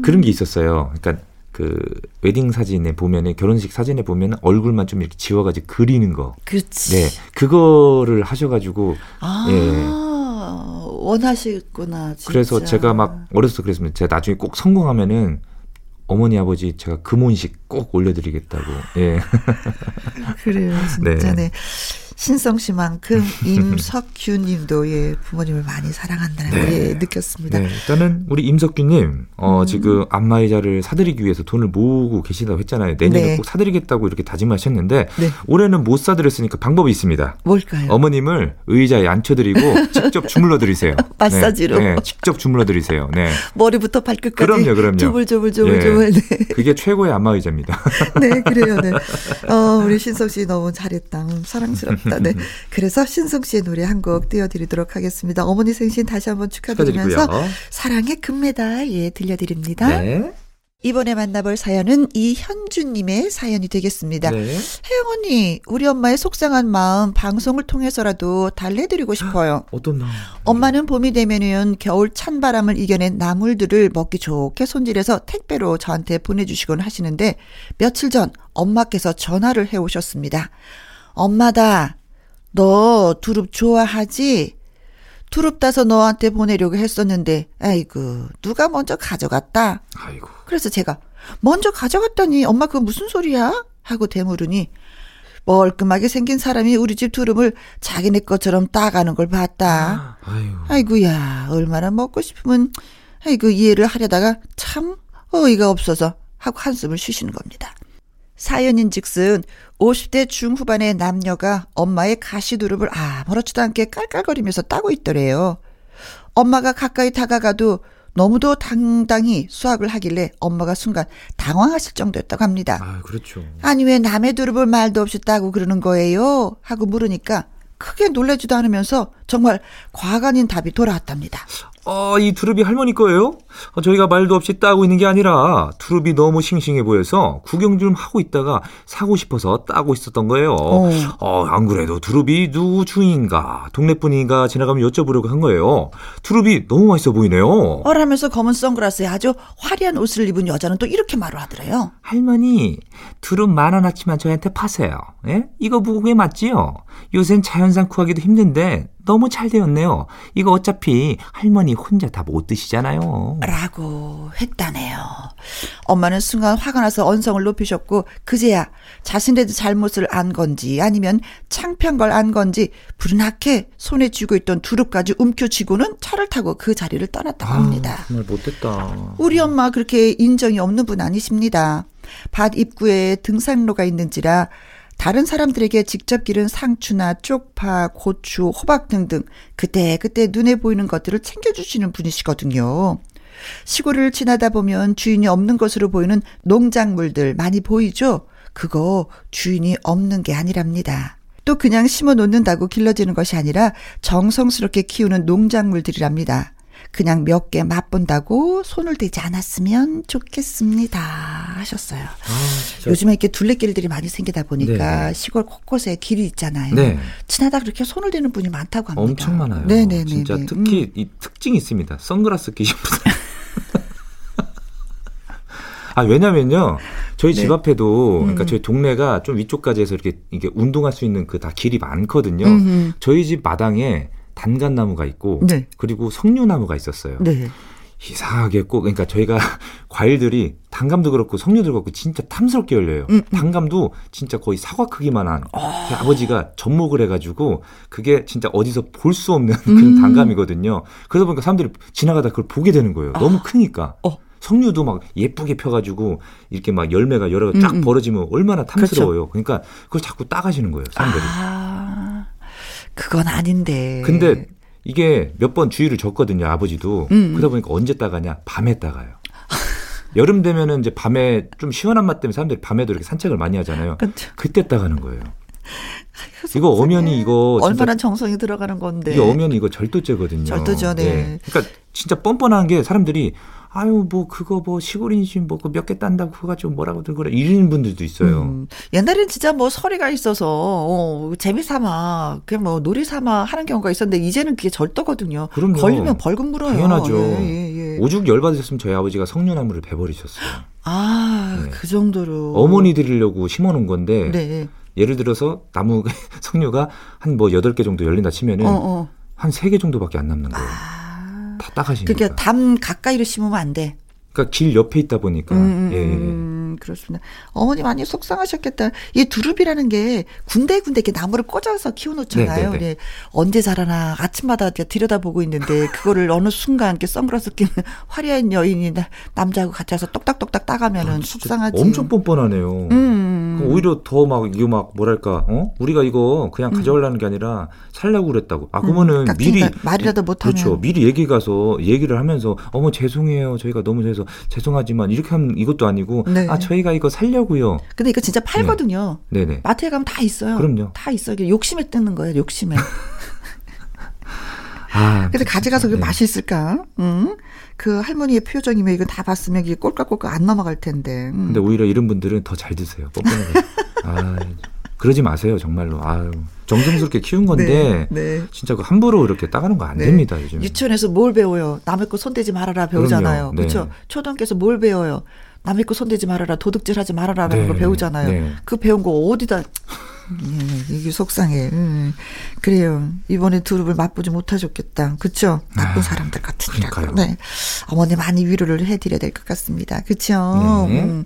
그런 게 있었어요. 그러니까 그 웨딩 사진에 보면은 결혼식 사진에 보면 얼굴만 좀 이렇게 지워가지고 그리는 거. 그렇지. 네, 그거를 하셔가지고 아 예. 원하시구나. 진짜. 그래서 제가 막 어렸을 때 그랬습니다. 제가 나중에 꼭 성공하면은 어머니 아버지 제가 금혼식 꼭 올려드리겠다고. 예. 그래요, 진짜 네. 네. 신성 씨만큼 임석규 님도 예, 부모님을 많이 사랑한다는 걸 네. 예, 느꼈습니다. 네, 일단은 우리 임석규님, 어, 음. 지금 안마의자를 사드리기 위해서 돈을 모으고 계시다고 했잖아요. 내년에 네. 꼭 사드리겠다고 이렇게 다짐하셨는데, 네. 올해는 못 사드렸으니까 방법이 있습니다. 뭘까요? 어머님을 의자에 앉혀드리고 직접 주물러 드리세요. 마사지로. 네, 네, 직접 주물러 드리세요. 네. 머리부터 발끝까지 그럼요, 그럼요. 조물조물조물조물. 네. 그게 최고의 안마의자입니다. 네, 그래요. 네. 어, 우리 신성 씨 너무 잘했다. 음, 사랑스럽다. 네. 그래서 신성 씨의 노래 한 곡 띄워드리도록 하겠습니다. 어머니 생신 다시 한번 축하드리면서 축하드리고요. 사랑의 금메달 예 들려드립니다. 네. 이번에 만나볼 사연은 이현주님의 사연이 되겠습니다. 네. 혜영 언니, 우리 엄마의 속상한 마음 방송을 통해서라도 달래드리고 싶어요. 어떤 나? 엄마는 봄이 되면은 겨울 찬 바람을 이겨낸 나물들을 먹기 좋게 손질해서 택배로 저한테 보내주시곤 하시는데 며칠 전 엄마께서 전화를 해오셨습니다. 엄마다, 너 두릅 좋아하지? 두릅 따서 너한테 보내려고 했었는데, 아이고, 누가 먼저 가져갔다? 아이고. 그래서 제가 먼저 가져갔다니 엄마 그거 무슨 소리야? 하고 되물으니 멀끔하게 생긴 사람이 우리 집 두릅을 자기네 것처럼 따가는 걸 봤다. 아이고. 아이고 야 얼마나 먹고 싶으면 아이고 이해를 하려다가 참 어이가 없어서 하고 한숨을 쉬시는 겁니다. 사연인즉슨 50대 중후반의 남녀가 엄마의 가시두릅을 아무렇지도 않게 깔깔거리면서 따고 있더래요. 엄마가 가까이 다가가도 너무도 당당히 수확을 하길래 엄마가 순간 당황하실 정도였다고 합니다. 아, 그렇죠. 아니 왜 남의 두릅을 말도 없이 따고 그러는 거예요? 하고 물으니까 크게 놀라지도 않으면서 정말 과간인 답이 돌아왔답니다. 어, 이 두릅이 할머니 거예요? 어, 저희가 말도 없이 따고 있는 게 아니라 두릅이 너무 싱싱해 보여서 구경 좀 하고 있다가 사고 싶어서 따고 있었던 거예요. 어. 어, 안 그래도 두릅이 누구 주인가 동네 분이가 지나가면 여쭤보려고 한 거예요. 두릅이 너무 맛있어 보이네요. 어라면서 검은 선글라스에 아주 화려한 옷을 입은 여자는 또 이렇게 말을 하더래요. 할머니, 두릅 만 원어치만 저한테 파세요. 예? 이거 무공에 맞지요? 요샌 자연산 구하기도 힘든데 너무 잘 되었네요. 이거 어차피 할머니 혼자 다 못 드시잖아요. 라고 했다네요. 엄마는 순간 화가 나서 언성을 높이셨고 그제야 자신의 잘못을 안 건지 아니면 창피한 걸 안 건지 불나게 손에 쥐고 있던 두릅까지 움켜쥐고는 차를 타고 그 자리를 떠났다고 합니다. 아, 정말 못됐다. 우리 엄마 그렇게 인정이 없는 분 아니십니다. 밭 입구에 등산로가 있는지라 다른 사람들에게 직접 기른 상추나 쪽파, 고추, 호박 등등 그때 그때 눈에 보이는 것들을 챙겨주시는 분이시거든요. 시골을 지나다 보면 주인이 없는 것으로 보이는 농작물들 많이 보이죠? 그거 주인이 없는 게 아니랍니다. 또 그냥 심어 놓는다고 길러지는 것이 아니라 정성스럽게 키우는 농작물들이랍니다. 그냥 몇 개 맛본다고 손을 대지 않았으면 좋겠습니다. 하셨어요. 요즘에 이렇게 둘레길들이 많이 생기다 보니까 네. 시골 곳곳에 길이 있잖아요. 네. 지나다 그렇게 손을 대는 분이 많다고 합니다. 엄청 많아요. 네네네. 진짜 특히 이 특징이 있습니다. 선글라스 끼신 분들. 아 왜냐면요. 저희 집 네. 앞에도 그러니까 음. 저희 동네가 좀 위쪽까지 해서 이렇게 이게 운동할 수 있는 그 다 길이 많거든요. 음흠. 저희 집 마당에 단간나무가 있고 네. 그리고 석류나무가 있었어요. 네. 이상하게 꼭 그러니까 저희가 과일들이 단감도 그렇고 석류도 그렇고 진짜 탐스럽게 열려요. 음, 음. 단감도 진짜 거의 사과 크기만한 그 아버지가 접목을 해가지고 그게 진짜 어디서 볼 수 없는 그런 음. 단감이거든요. 그러다 보니까 사람들이 지나가다 그걸 보게 되는 거예요. 너무 크니까. 어. 석류도 막 예쁘게 펴가지고 이렇게 막 열매가 여러 개쫙 음, 음. 벌어지면 얼마나 탐스러워요. 그러니까 그걸 자꾸 따가시는 거예요, 사람들이. 아, 그건 아닌데. 근데 이게 몇 번 주의를 줬거든요, 아버지도. 음. 그러다 보니까 언제 따가냐? 밤에 따가요. 여름 되면은 이제 밤에 좀 시원한 맛 때문에 사람들이 밤에도 이렇게 산책을 많이 하잖아요. 그쵸. 그때 따가는 거예요. 이거 엄연히 이거 얼마나 정성이 들어가는 건데. 이게 엄연히 이거 절도죄거든요. 절도죠, 네. 그러니까 진짜 뻔뻔한 게 사람들이 아유 뭐 그거 뭐 시골인지 뭐몇 개 딴다고 그거 가지고 뭐라고들 그래 이러는 분들도 있어요. 음, 옛날엔 진짜 뭐 서리가 있어서 어, 재미삼아 그냥 뭐 놀이삼아 하는 경우가 있었는데 이제는 그게 절도거든요. 그럼요. 걸리면 벌금 물어요. 당연하죠. 예, 예, 예. 오죽 열받으셨으면 저희 아버지가 석류나무를 베버리셨어요. 아, 네. 그 정도로. 어머니 드리려고 심어놓은 건데 네. 예를 들어서 나무 석류가 한 뭐 여덟 개 정도 열린다 치면은 어, 어. 한세 개 정도밖에 안 남는 거예요. 아. 다 따가시니까. 그러니까 담 가까이로 심으면 안 돼. 그러니까 길 옆에 있다 보니까 음, 예, 예. 음, 음, 그렇습니다. 어머니 많이 속상하셨겠다. 이 두릅이라는 게 군데군데 이렇게 나무를 꽂아서 키워놓잖아요. 네, 네, 네. 네. 언제 자라나 아침마다 들여다보고 있는데 그거를 어느 순간 이렇게 선글라스 끼는 화려한 여인이 남자하고 같이 와서 똑딱똑딱 따가면은 아, 속상하지. 엄청 뻔뻔하네요. 음. 오히려 더 막 이거 막 뭐랄까 어 우리가 이거 그냥 가져가려는 게 아니라 살려고 그랬다고 아 그러면은 음, 미리 말이라도 못하면 그렇죠 미리 얘기 가서 얘기를 하면서 어머 죄송해요 저희가 너무 해서 죄송하지만 이렇게 하면 이것도 아니고 네. 아 저희가 이거 살려고요 근데 이거 진짜 팔거든요. 네 네 마트에 가면 다 있어요. 그럼요. 다 있어요. 욕심에 뜨는 거예요. 욕심에. 아 그래서 가져가서 그 네. 맛이 있을까? 응? 그 할머니의 표정이면 이거 다 봤으면 이게 꼴깍꼴깍 안 넘어갈 텐데. 음. 근데 오히려 이런 분들은 더 잘 드세요 뻔뻔하게 아 그러지 마세요 정말로 아유 정성스럽게 키운 건데 네, 네. 진짜 그 함부로 이렇게 따가는 거안 네. 됩니다 요즘 유치원에서 뭘 배워요? 남의 거 손대지 말아라 배우잖아요. 네. 그렇죠? 초등학교에서 뭘 배워요? 남의 거 손대지 말아라, 도둑질 하지 말아라라는 네. 걸 배우잖아요. 네. 그 배운 거 어디다 예, 이게 속상해. 음. 그래요. 이번에 두릅을 맛보지 못하셨겠다. 그쵸? 나쁜 아, 사람들. 그러니까요. 네. 어머니 많이 위로를 해드려야 될 것 같습니다. 그쵸? 네. 음.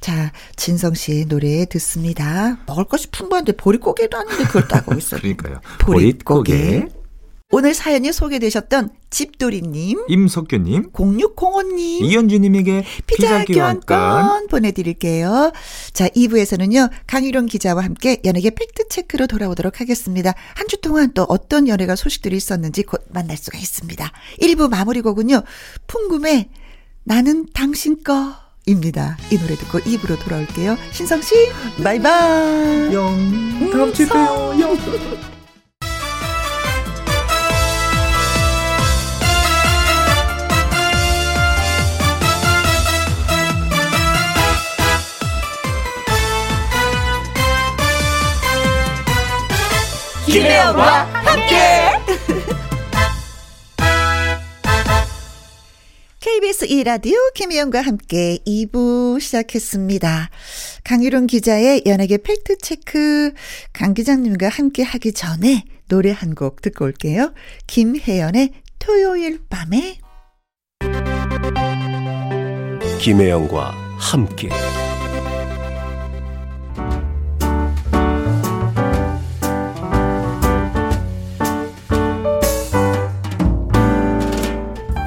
자, 진성 씨의 노래 듣습니다. 먹을 것이 풍부한데 보릿고개도 아닌데 그걸 따고 있어요. 그러니까요 보릿고개. 보릿고개 오늘 사연이 소개되셨던 집돌이님, 임석규님 0605님, 이현주님에게 피자 피자 교환권 보내드릴게요. 자, 2부에서는요, 강유론 기자와 함께 연예계 팩트체크로 돌아오도록 하겠습니다. 한 주 동안 또 어떤 연예가 소식들이 있었는지 곧 만날 수가 있습니다. 1부 마무리 곡은요, 풍금의 나는 당신 거. 입니다. 이 노래 듣고 2부로 돌아올게요. 신성 씨, 바이바이. 영 다음 주에 봬요 영 김혜영과 함께. KBS 2라디오 김혜영과 함께 2부 시작했습니다. 강유론 기자의 연예계 팩트체크 강 기자님과 함께 하기 전에 노래 한 곡 듣고 올게요. 김혜연의 토요일 밤에 김혜영과 함께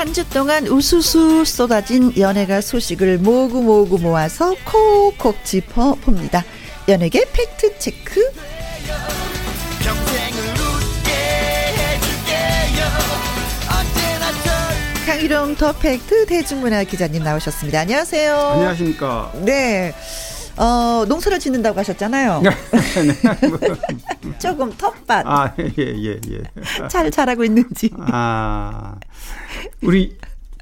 한 주 동안 우수수 쏟아진 연예가 소식을 모으고 모으고 모아서 콕콕 짚어 봅니다. 연예계 팩트 체크. 강희룡 더 팩트 대중문화 기자님 나오셨습니다. 안녕하세요. 안녕하십니까. 네. 어, 농사를 짓는다고 하셨잖아요. 네. 조금 텃밭 아, 예, 예, 예. 잘 자라고 있는지. 아, 우리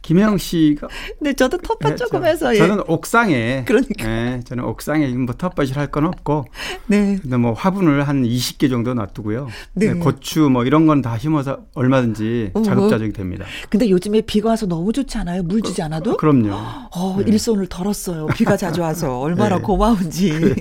김혜영 씨가. 네, 저도 텃밭 예, 조금 저- 해서 예. 저는 옥상에. 그러니까. 예, 저는 옥상에 뭐 텃밭을 할 건 없고. 네. 근데 뭐 화분을 한 20개 정도 놔두고요. 네. 네, 고추 뭐 이런 건 다 심어서 얼마든지 어머. 자급자족이 됩니다. 근데 요즘에 비가 와서 너무 좋지 않아요? 물 주지 않아도? 그 럼요. 어, 일손을 덜었어요. 비가 자주 와서 얼마나 네. 고마운지.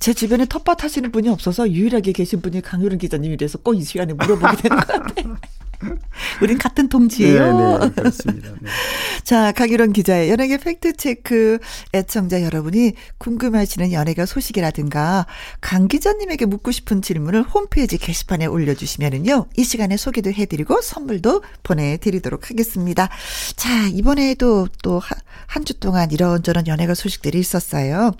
제 주변에 텃밭 하시는 분이 없어서 유일하게 계신 분이 강효른 기자님이라서 꼭 이 시간에 물어보게 되는 것 같아요. 우린 같은 동지예요. 네, 네, 그렇습니다. 네. 자, 강유론 기자의 연예계 팩트체크 애청자 여러분이 궁금하시는 연예가 소식이라든가 강 기자님에게 묻고 싶은 질문을 홈페이지 게시판에 올려주시면은요, 이 시간에 소개도 해드리고 선물도 보내드리도록 하겠습니다. 자, 이번에도 또 한 주 동안 이런저런 연예가 소식들이 있었어요.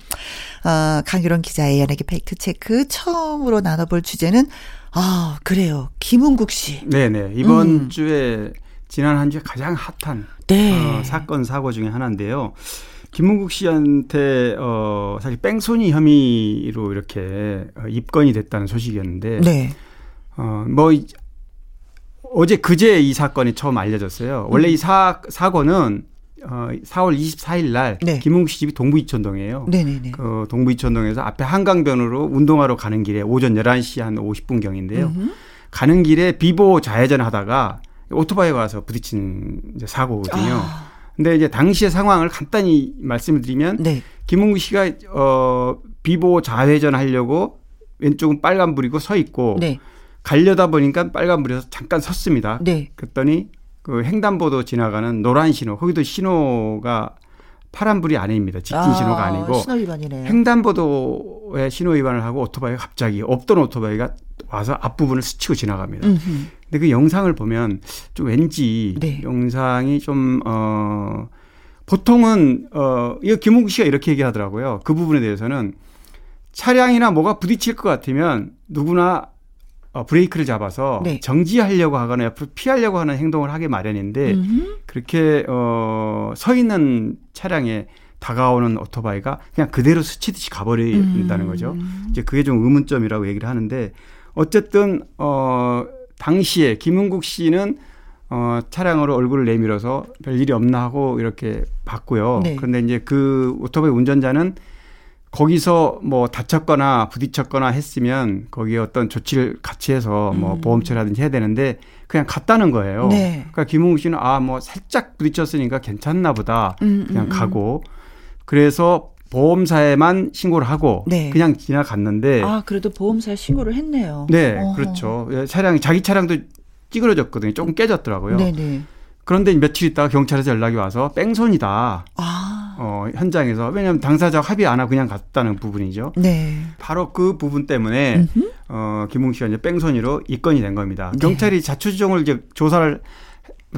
어, 강유론 기자의 연예계 팩트체크 처음으로 나눠볼 주제는 아, 그래요. 김은국 씨. 네네. 이번 음. 주에 지난 한 주에 가장 핫한 네. 어, 사건 사고 중에 하나인데요. 김문국 씨한테 어 사실 뺑소니 혐의로 이렇게 어, 입건이 됐다는 소식이었는데 네. 어뭐 어제 그제 이 사건이 처음 알려졌어요. 원래 이사 사고는 어 4월 24일 날 네. 김문국 씨 집이 동부 이천동이에요. 네네네. 그 동부 이천동에서 앞에 한강변으로 운동하러 가는 길에 오전 11시 한 50분 경인데요. 음흠. 가는 길에 비보 좌회전 하다가 오토바이가 와서 부딪힌 사고거든요. 아. 근데 이제 당시의 상황을 간단히 말씀을 드리면 네. 김웅국 씨가 어 비보 좌회전 하려고 왼쪽은 빨간불이고 서 있고 네. 가려다 보니까 빨간불에서 잠깐 섰습니다. 네. 그랬더니 그 횡단보도 지나가는 노란 신호, 거기도 신호가 파란불이 아닙니다. 직진 신호가 아니고 신호 위반이네요. 횡단보도에 신호 위반을 하고 오토바이가 갑자기 없던 오토바이가 와서 앞부분을 스치고 지나갑니다. 음흠. 근데 그 영상을 보면 좀 왠지 네. 영상이 좀, 어, 보통은, 어, 이거 김웅국 씨가 이렇게 얘기하더라고요. 그 부분에 대해서는 차량이나 뭐가 부딪힐 것 같으면 누구나 어, 브레이크를 잡아서 네. 정지하려고 하거나 옆으로 피하려고 하는 행동을 하게 마련인데 음흠. 그렇게 어, 서 있는 차량에 다가오는 오토바이가 그냥 그대로 스치듯이 가버린다는 음. 거죠. 이제 그게 좀 의문점이라고 얘기를 하는데 어쨌든 어 당시에 김은국 씨는 어 차량으로 얼굴을 내밀어서 별 일이 없나 하고 이렇게 봤고요. 네. 그런데 이제 그 오토바이 운전자는 거기서 뭐 다쳤거나 부딪혔거나 했으면 거기에 어떤 조치를 같이 해서 뭐 음. 보험 처리하든지 해야 되는데 그냥 갔다는 거예요. 네. 그러니까 김웅국 씨는 아 뭐 살짝 부딪혔으니까 괜찮나 보다 음, 그냥 음, 음. 가고 그래서 보험사에만 신고를 하고 네. 그냥 지나갔는데 아, 그래도 보험사에 신고를 했네요. 네 어허. 그렇죠 예, 차량이 자기 차량도 찌그러졌거든요 조금 깨졌더라고요 네네. 그런데 며칠 있다가 경찰에서 연락이 와서 뺑소니다 아, 어, 현장에서 왜냐하면 당사자 합의 안 하고 그냥 갔다는 부분이죠 네. 바로 그 부분 때문에 음흠. 어, 김웅 씨가 이제 뺑소니로 입건이 된 겁니다. 네. 경찰이 자초지종을 이제 조사를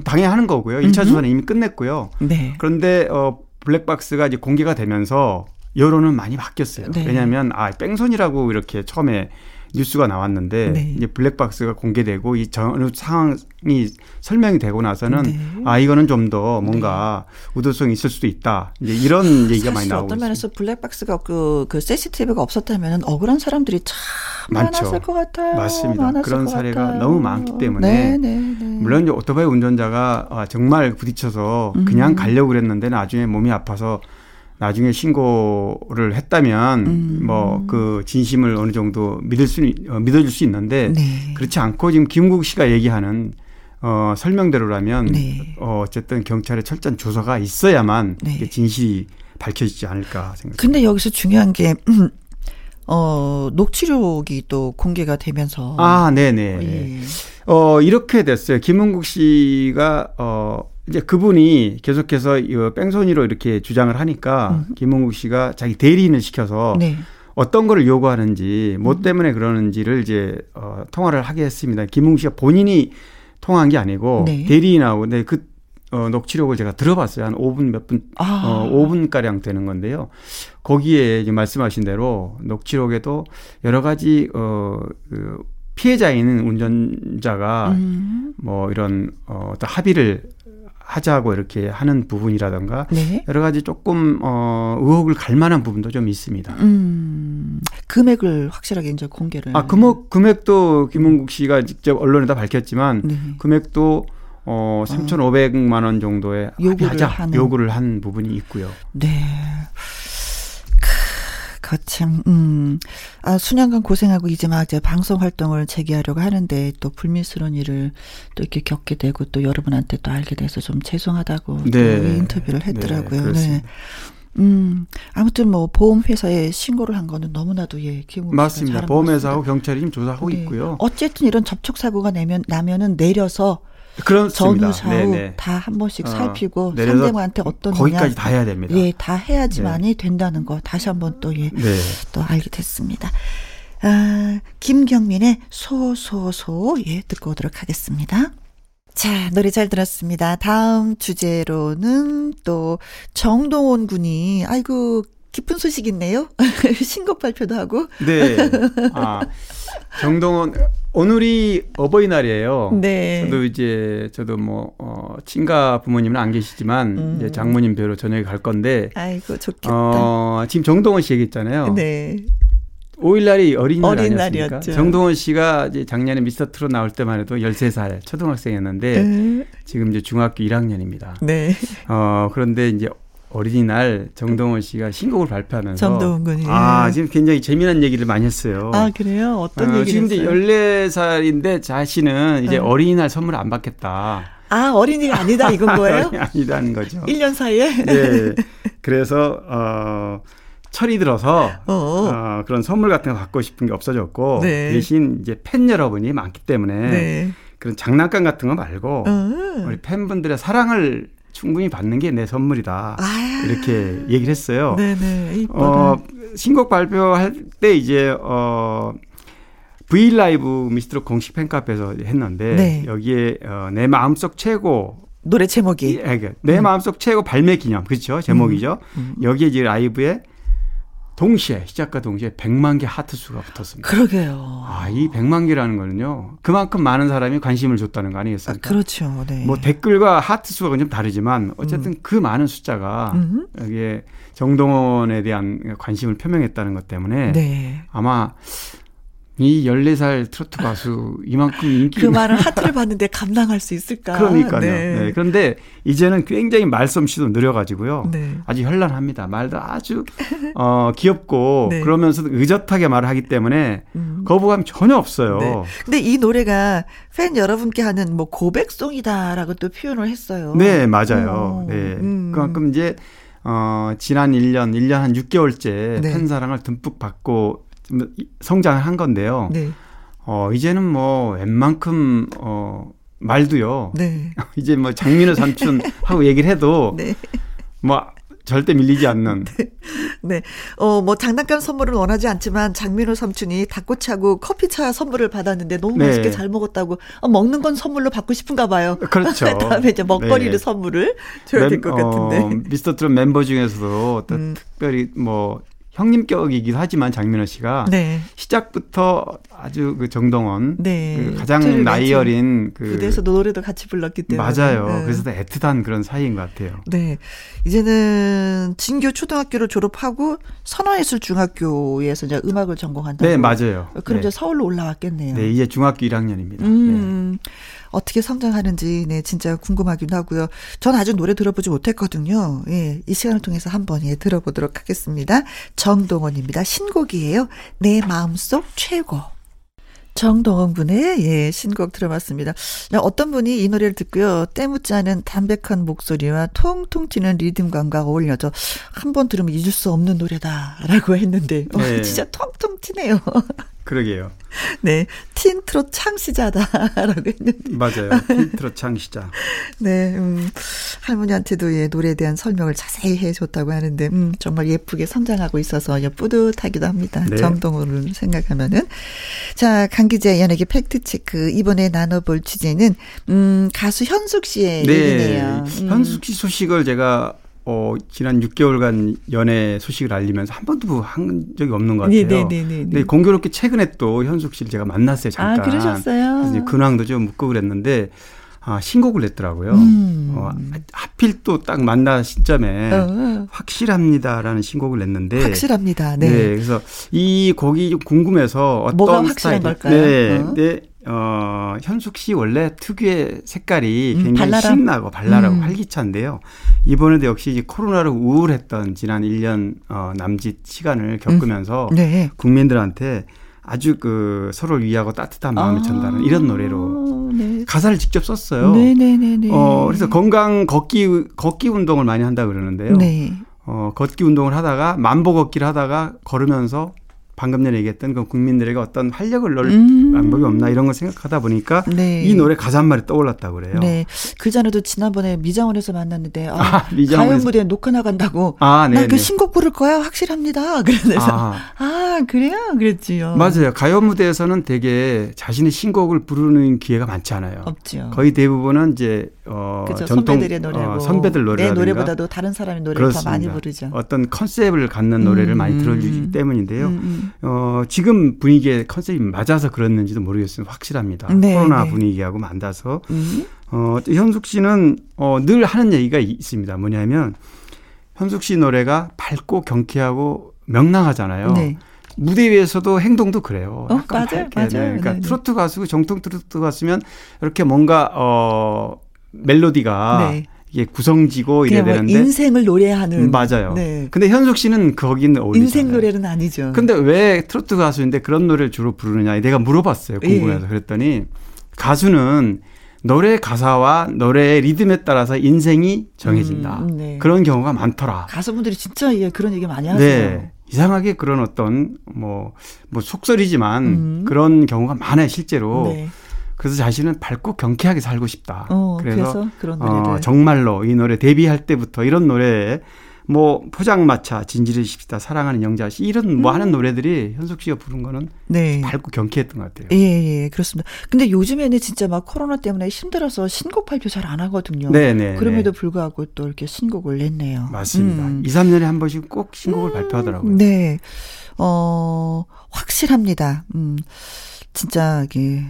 당연히 하는 거고요. 1차 음흠. 조사는 이미 끝냈고요. 네. 그런데 어, 블랙박스가 이제 공개가 되면서 여론은 많이 바뀌었어요. 네. 왜냐하면 아 뺑소니라고 이렇게 처음에 뉴스가 나왔는데 네. 이제 블랙박스가 공개되고 이 전 상황이 설명이 되고 나서는 네. 아 이거는 좀 더 뭔가 의도성이 있을 수도 있다. 이제 이런 얘기가 많이 나오고 어떤 있습니다. 면에서 블랙박스가 그, 그 CCTV가 없었다면 억울한 사람들이 참 많죠. 많았을 것 같아요. 맞습니다. 그런 것 사례가 같아요. 너무 많기 때문에 네, 네, 네. 물론 이제 오토바이 운전자가 아, 정말 부딪혀서 음. 그냥 가려고 그랬는데 나중에 몸이 아파서 나중에 신고를 했다면 음. 뭐그 진심을 어느 정도 믿을 수 어, 믿어줄 수 있는데 네. 그렇지 않고 지금 김국 씨가 얘기하는 어 설명대로라면 네. 어 어쨌든 경찰의 철저한 조사가 있어야만 네. 진실이 밝혀지지 않을까 생각합니다. 근데 여기서 중요한 게, 음, 어, 녹취록이 또 공개가 되면서. 아, 네네. 예. 어, 이렇게 됐어요. 김은국 씨가, 어, 이제 그분이 계속해서 이 뺑소니로 이렇게 주장을 하니까 김은국 씨가 자기 대리인을 시켜서 음. 네. 어떤 거를 요구하는지, 뭐 때문에 그러는지를 이제, 어, 통화를 하게 했습니다. 김은국 씨가 본인이 통화한 게 아니고 네. 대리인하고, 근데 그, 어, 녹취록을 제가 들어봤어요. 한 5분 몇 분, 아. 어, 5분 가량 되는 건데요. 거기에 이제 말씀하신 대로 녹취록에도 여러 가지 어, 그 피해자인 운전자가 음. 뭐 이런 어, 어떤 합의를 하자고 이렇게 하는 부분이라던가 네. 여러 가지 조금 어, 의혹을 갈 만한 부분도 좀 있습니다. 음. 금액을 확실하게 이제 공개를. 아, 금액, 금액도 김은국 씨가 직접 언론에다 밝혔지만 네. 금액도 어 3,500만 원 정도의 요구를 합의하자 하는. 요구를 한 부분이 있고요. 네. 크, 거참, 음. 아, 수년간 고생하고 이제 막 이제 방송 활동을 재개하려고 하는데 또 불미스러운 일을 또 이렇게 겪게 되고 또 여러분한테 또 알게 돼서 좀 죄송하다고 또 네. 인터뷰를 네, 했더라고요. 네. 음, 아무튼 뭐 보험회사에 신고를 한 거는 너무나도 예, 기분 맞습니다. 보험회사하고 경찰이 지금 조사하고 있고요. 네. 어쨌든 이런 접촉 사고가 내면 나면은 내려서 그렇습니다. 전후 좌우 네네. 다한 번씩 어, 살피고 내려서 상대방한테 어떤 거기까지 다 해야 됩니다. 예, 다 해야지만이 된다는 거 다시 한번 또 예, 네. 또 알게 됐습니다. 아, 김경민의 소소소 예 듣고 오도록 하겠습니다. 자, 노래 잘 들었습니다. 다음 주제로는 또 정동원 군이 아이고 기쁜 소식 있네요. 신곡 발표도 하고. 네. 아, 정동원 오늘이 어버이날이에요. 네. 저도 이제 저도 뭐 어, 친가 부모님은 안 계시지만 음. 이제 장모님 뵈러 저녁에 갈 건데 아이고 좋겠다. 어, 지금 정동원 씨 얘기했잖아요. 네. 5일날이 어린이날 어린이날이었죠. 아니었습니까? 정동원 씨가 이제 작년에 미스터 트롯 나올 때만 해도 13살 초등학생이었는데 네. 지금 이제 중학교 1학년입니다. 네. 어, 그런데 이제 어린이날 정동원 씨가 신곡을 발표하면서 정동원 군이. 아, 지금 굉장히 재미난 얘기를 많이 했어요. 아, 그래요? 어떤 어, 얘기를 지금 이제 했어요? 14살인데 자신은 이제 네. 어린이날 선물 안 받겠다. 아, 어린이가 아니다 이건 거예요? 아니다는 거죠. 1년 사이에? 네. 그래서 어 철이 들어서 어. 어, 그런 선물 같은 거 갖고 싶은 게 없어졌고 네. 대신 이제 팬 여러분이 많기 때문에 네. 그런 장난감 같은 거 말고 어. 우리 팬분들의 사랑을 충분히 받는 게 내 선물이다. 아. 이렇게 얘기를 했어요. 네네. 어, 신곡 발표할 때 이제 어 V 라이브 미스트롯 공식 팬카페에서 했는데 네. 여기에 어, 내 마음속 최고 노래 제목이. 이- 아, 그, 내 마음속 최고 발매 기념 그렇죠 제목이죠. 음. 여기에 이제 라이브에 동시에 시작과 동시에 100만 개 하트 수가 붙었습니다. 그러게요. 아, 이 100만 개라는 거는요. 그만큼 많은 사람이 관심을 줬다는 거 아, 아니겠습니까? 그렇죠. 네. 뭐 댓글과 하트 수가 좀 다르지만 어쨌든 그 많은 숫자가 음. 여기에 정동원에 대한 관심을 표명했다는 것 때문에 네. 아마 이 14살 트로트 가수 이만큼 인기 그 말을 하트를 봤는데 감당할 수 있을까? 그러니까요. 네. 네, 그런데 이제는 굉장히 말솜씨도 느려가지고 네. 아주 현란합니다. 말도 아주 어, 귀엽고 네. 그러면서도 의젓하게 말을 하기 때문에 음. 거부감이 전혀 없어요. 네. 근데 이 노래가 팬 여러분께 하는 뭐 고백송이다라고 또 표현을 했어요. 네, 맞아요. 어, 네. 음. 그만큼 이제 어, 지난 1년, 1년 한 6개월째 네. 팬 사랑을 듬뿍 받고 좀 성장을 한 건데요. 네. 어, 이제는 뭐 웬만큼 어, 말도요. 네. 이제 뭐 장민호 삼촌 하고 얘기를 해도 네. 뭐 절대 밀리지 않는 네. 어, 뭐 장난감 선물은 원하지 않지만 장민호 삼촌이 닭꼬치하고 커피차 선물을 받았는데 너무 네. 맛있게 잘 먹었다고 어, 먹는 건 선물로 받고 싶은가 봐요. 그렇죠. 다음에 이제 먹거리를 네. 선물을 줘야 될 멤- 것 같은데. 어, 미스터 트롯 멤버 중에서도 또 음. 특별히 뭐 형님격이기도 하지만 장민호 씨가 네. 시작부터 아주 그 정동원 네. 그 가장 나이 맨 어린 그 무대에서도 노래도 같이 불렀기 때문에. 맞아요. 네. 그래서 더 애틋한 그런 사이인 것 같아요. 네. 이제는 진교 초등학교를 졸업하고 선화예술중학교에서 이제 음악을 전공한다고. 네, 맞아요. 그럼 네. 이제 서울로 올라왔겠네요. 네, 이제 중학교 1학년입니다. 네. 음, 어떻게 성장하는지, 네, 진짜 궁금하기도 하고요. 전 아직 노래 들어보지 못했거든요. 예, 이 시간을 통해서 한번 예, 들어보도록 하겠습니다. 정동원입니다. 신곡이에요. 내 마음속 최고. 정동원 군의 예, 신곡 들어봤습니다. 어떤 분이 이 노래를 듣고요. 때묻지 않은 담백한 목소리와 통통 튀는 리듬감과 어울려져 한 번 들으면 잊을 수 없는 노래다라고 했는데 어, 네. 진짜 통통 튀네요. 그러게요. 네, 틴트로 창시자다라고 했는데, 맞아요. 트롯 창시자. 네, 음, 할머니한테도 예, 노래에 대한 설명을 자세히 해줬다고 하는데, 음, 정말 예쁘게 성장하고 있어서 예, 뿌듯하기도 합니다. 네. 정동호를 생각하면은. 자, 강기재 연예계 팩트체크. 이번에 나눠볼 주제는, 음, 가수 현숙 씨의 얘기네요. 음. 현숙 씨 소식을 제가 어, 지난 6개월간 연애 소식을 알리면서 한 번도 한 적이 없는 것 같아요. 네네네네. 근데 공교롭게 최근에 또 현숙 씨를 제가 만났어요, 아, 잠깐. 그러셨어요? 그래서 이제 근황도 좀 묻고 그랬는데, 아, 신곡을 냈더라고요. 음. 어, 하필 또 딱 만나 시점에 어, 확실합니다라는 신곡을 냈는데. 확실합니다. 네. 네. 그래서 이 곡이 좀 궁금해서 어떤 뭐가 확실한 스타일이- 걸까요? 네. 어? 근데 어, 현숙 씨 원래 특유의 색깔이 음, 굉장히 발랄함. 신나고 발랄하고 음. 활기찬데요. 이번에도 역시 이제 코로나로 우울했던 지난 1년 어, 남짓 시간을 겪으면서 네. 국민들한테 아주 그 서로를 위하고 따뜻한 마음을 전달하는 이런 노래로 네. 가사를 직접 썼어요. 네네네네. 어, 그래서 건강 걷기 걷기 운동을 많이 한다 그러는데요. 네. 어, 걷기 운동을 하다가 만보 걷기를 하다가 걸으면서 방금 전에 얘기했던 그 국민들에게 어떤 활력을 넣을 음. 방법이 없나 이런 걸 생각하다 보니까 네. 이 노래 가사 한 마리 떠올랐다고 그래요. 네. 그 전에도 지난번에 미장원에서 만났는데, 아, 아. 가요 무대 녹화 나간다고. 아, 네. 나그 네. 신곡 부를 거야, 확실합니다. 그래서, 아, 아, 그래요? 그랬지요. 맞아요. 가요 무대에서는 되게 자신의 신곡을 부르는 기회가 많지 않아요. 없죠. 거의 대부분은 이제 어, 그죠. 전통 선배들의 노래고. 어, 선배들 내 노래라든가 노래보다도 다른 사람의 노래를 더 많이 부르죠. 어떤 컨셉을 갖는 노래를 음, 많이 음, 들어주기 음. 때문인데요. 음, 음. 어, 지금 분위기에 컨셉이 맞아서 그랬는지도 모르겠어요. 확실합니다. 네, 코로나 네. 분위기하고 맞아서. 음. 어, 또 현숙 씨는 어, 늘 하는 얘기가 이- 있습니다. 뭐냐면 현숙 씨 노래가 밝고 경쾌하고 명랑하잖아요. 네. 무대 위에서도 행동도 그래요. 어, 약간 맞아요, 밝게. 맞아요. 그러니까 네, 네. 트로트 가수, 정통 트로트 가수면 이렇게 뭔가 어, 멜로디가 네. 이게 구성지고 이래야 되는데 인생을 노래하는. 음, 맞아요. 네. 근데 현숙 씨는 거기는 어울리잖아요. 인생 노래는 아니죠. 근데 왜 트로트 가수인데 그런 노래를 주로 부르느냐 내가 물어봤어요 궁금해서 예. 그랬더니 가수는 노래 가사와 노래의 리듬에 따라서 인생이 정해진다 음, 네. 그런 경우가 많더라. 가수분들이 진짜 예, 그런 얘기 많이 하세요. 네 이상하게 그런 어떤 뭐 뭐 속설이지만 음. 그런 경우가 많아요 실제로. 네. 그래서 자신은 밝고 경쾌하게 살고 싶다. 어, 그래서, 그래서. 어, 정말로 이 노래 데뷔할 때부터 이런 노래 뭐 포장마차 진지르십시다 사랑하는 영자씨 이런 뭐 하는 노래들이 현숙 씨가 부른 거는 네. 밝고 경쾌했던 것 같아요. 예, 예, 그렇습니다. 근데 요즘에는 진짜 막 코로나 때문에 힘들어서 신곡 발표 잘 안 하거든요. 네 네. 그럼에도 불구하고 또 이렇게 신곡을 냈네요. 맞습니다. 음. 2, 3년에 한 번씩 꼭 신곡을 발표하더라고요. 네. 어, 확실합니다. 음, 진짜, 이게,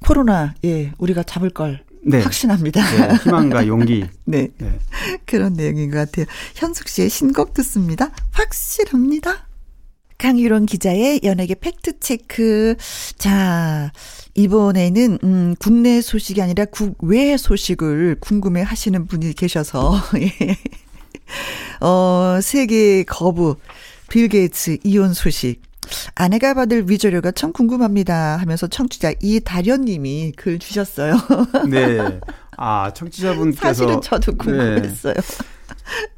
코로나, 예, 우리가 잡을 걸 네. 확신합니다. 네, 희망과 용기. 네. 네. 그런 내용인 것 같아요. 현숙 씨의 신곡 듣습니다. 확실합니다. 강유론 기자의 연예계 팩트 체크. 자, 이번에는, 음, 국내 소식이 아니라 국외 소식을 궁금해 하시는 분이 계셔서, 예. 어, 세계 거부, 빌 게이츠 이혼 소식. 아내가 받을 위자료가 참 궁금합니다 하면서 청취자 이다련님이 글 주셨어요. 네. 아, 청취자분께서. 사실은 저도 네. 궁금했어요.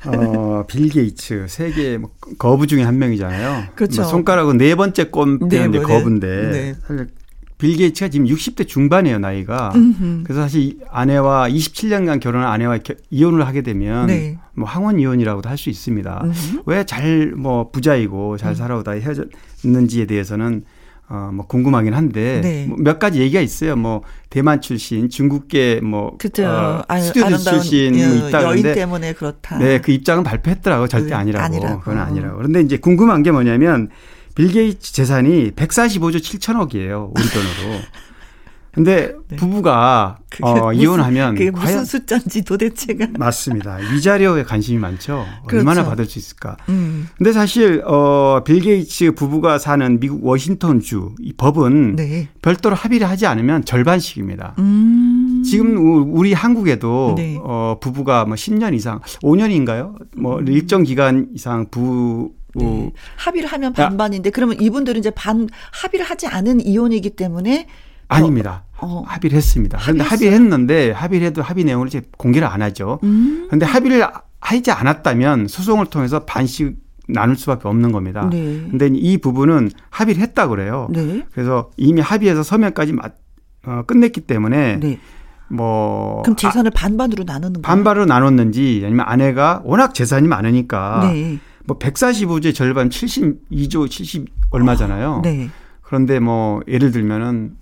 어, 빌 게이츠 세계 뭐 거부 중에 한 명이잖아요. 그렇죠. 뭐 손가락은 네 번째 네, 뭐, 네. 거부인데 네. 사실 빌 게이츠가 지금 60대 중반이에요 나이가. 음흠. 그래서 사실 이 아내와 27년간 결혼한 아내와 겨- 이혼을 하게 되면 네. 뭐 황혼 이혼이라고도 할 수 있습니다. 왜 잘 뭐 부자이고 음. 잘 살아오다 헤어졌는지에 대해서는 어, 뭐 궁금하긴 한데 네. 뭐 몇 가지 얘기가 있어요. 뭐 대만 출신, 중국계 뭐 그죠. 어, 아, 스튜디오 출신 뭐 여- 있다 여인 때문에 그렇다. 네, 그 입장은 발표했더라고. 절대 음, 아니라고. 아니라고. 그건 아니라고. 그런데 이제 궁금한 게 뭐냐면 빌 게이츠 재산이 145조 7천억이에요. 우리 돈으로. 근데 네. 부부가 어, 무슨- 이혼하면 그게 무슨 과연 숫자인지 도대체가. 맞습니다. 위자료에 관심이 많죠. 얼마나 그렇죠. 받을 수 있을까? 음. 근데 사실 어, 빌 게이츠 부부가 사는 미국 워싱턴주 이 법은 네. 별도로 합의를 하지 않으면 절반씩입니다. 음. 지금 우- 우리 한국에도 네. 어, 부부가 뭐 10년 이상, 5년인가요? 뭐 음. 일정 기간 이상 부 네. 합의를 하면 반반인데 그러면 이분들은 이제 반 합의를 하지 않은 이혼이기 때문에 아닙니다. 어. 합의를 했습니다. 그런데 합의했어요? 합의를 했는데 합의를 해도 합의 내용을 이제 공개를 안 하죠. 음. 그런데 합의를 하지 않았다면 소송을 통해서 반씩 나눌 수밖에 없는 겁니다. 네. 근데 이 부분은 합의를 했다 그래요. 네. 그래서 이미 합의해서 서면까지 맞- 어, 끝냈기 때문에 네. 뭐 그럼 재산을 반반으로 나누는 거예요? 반반으로 나눴는지 아니면 아내가 워낙 재산이 많으니까 네. 뭐 145조의 절반 72조 70 얼마잖아요. 네. 그런데 뭐 예를 들면은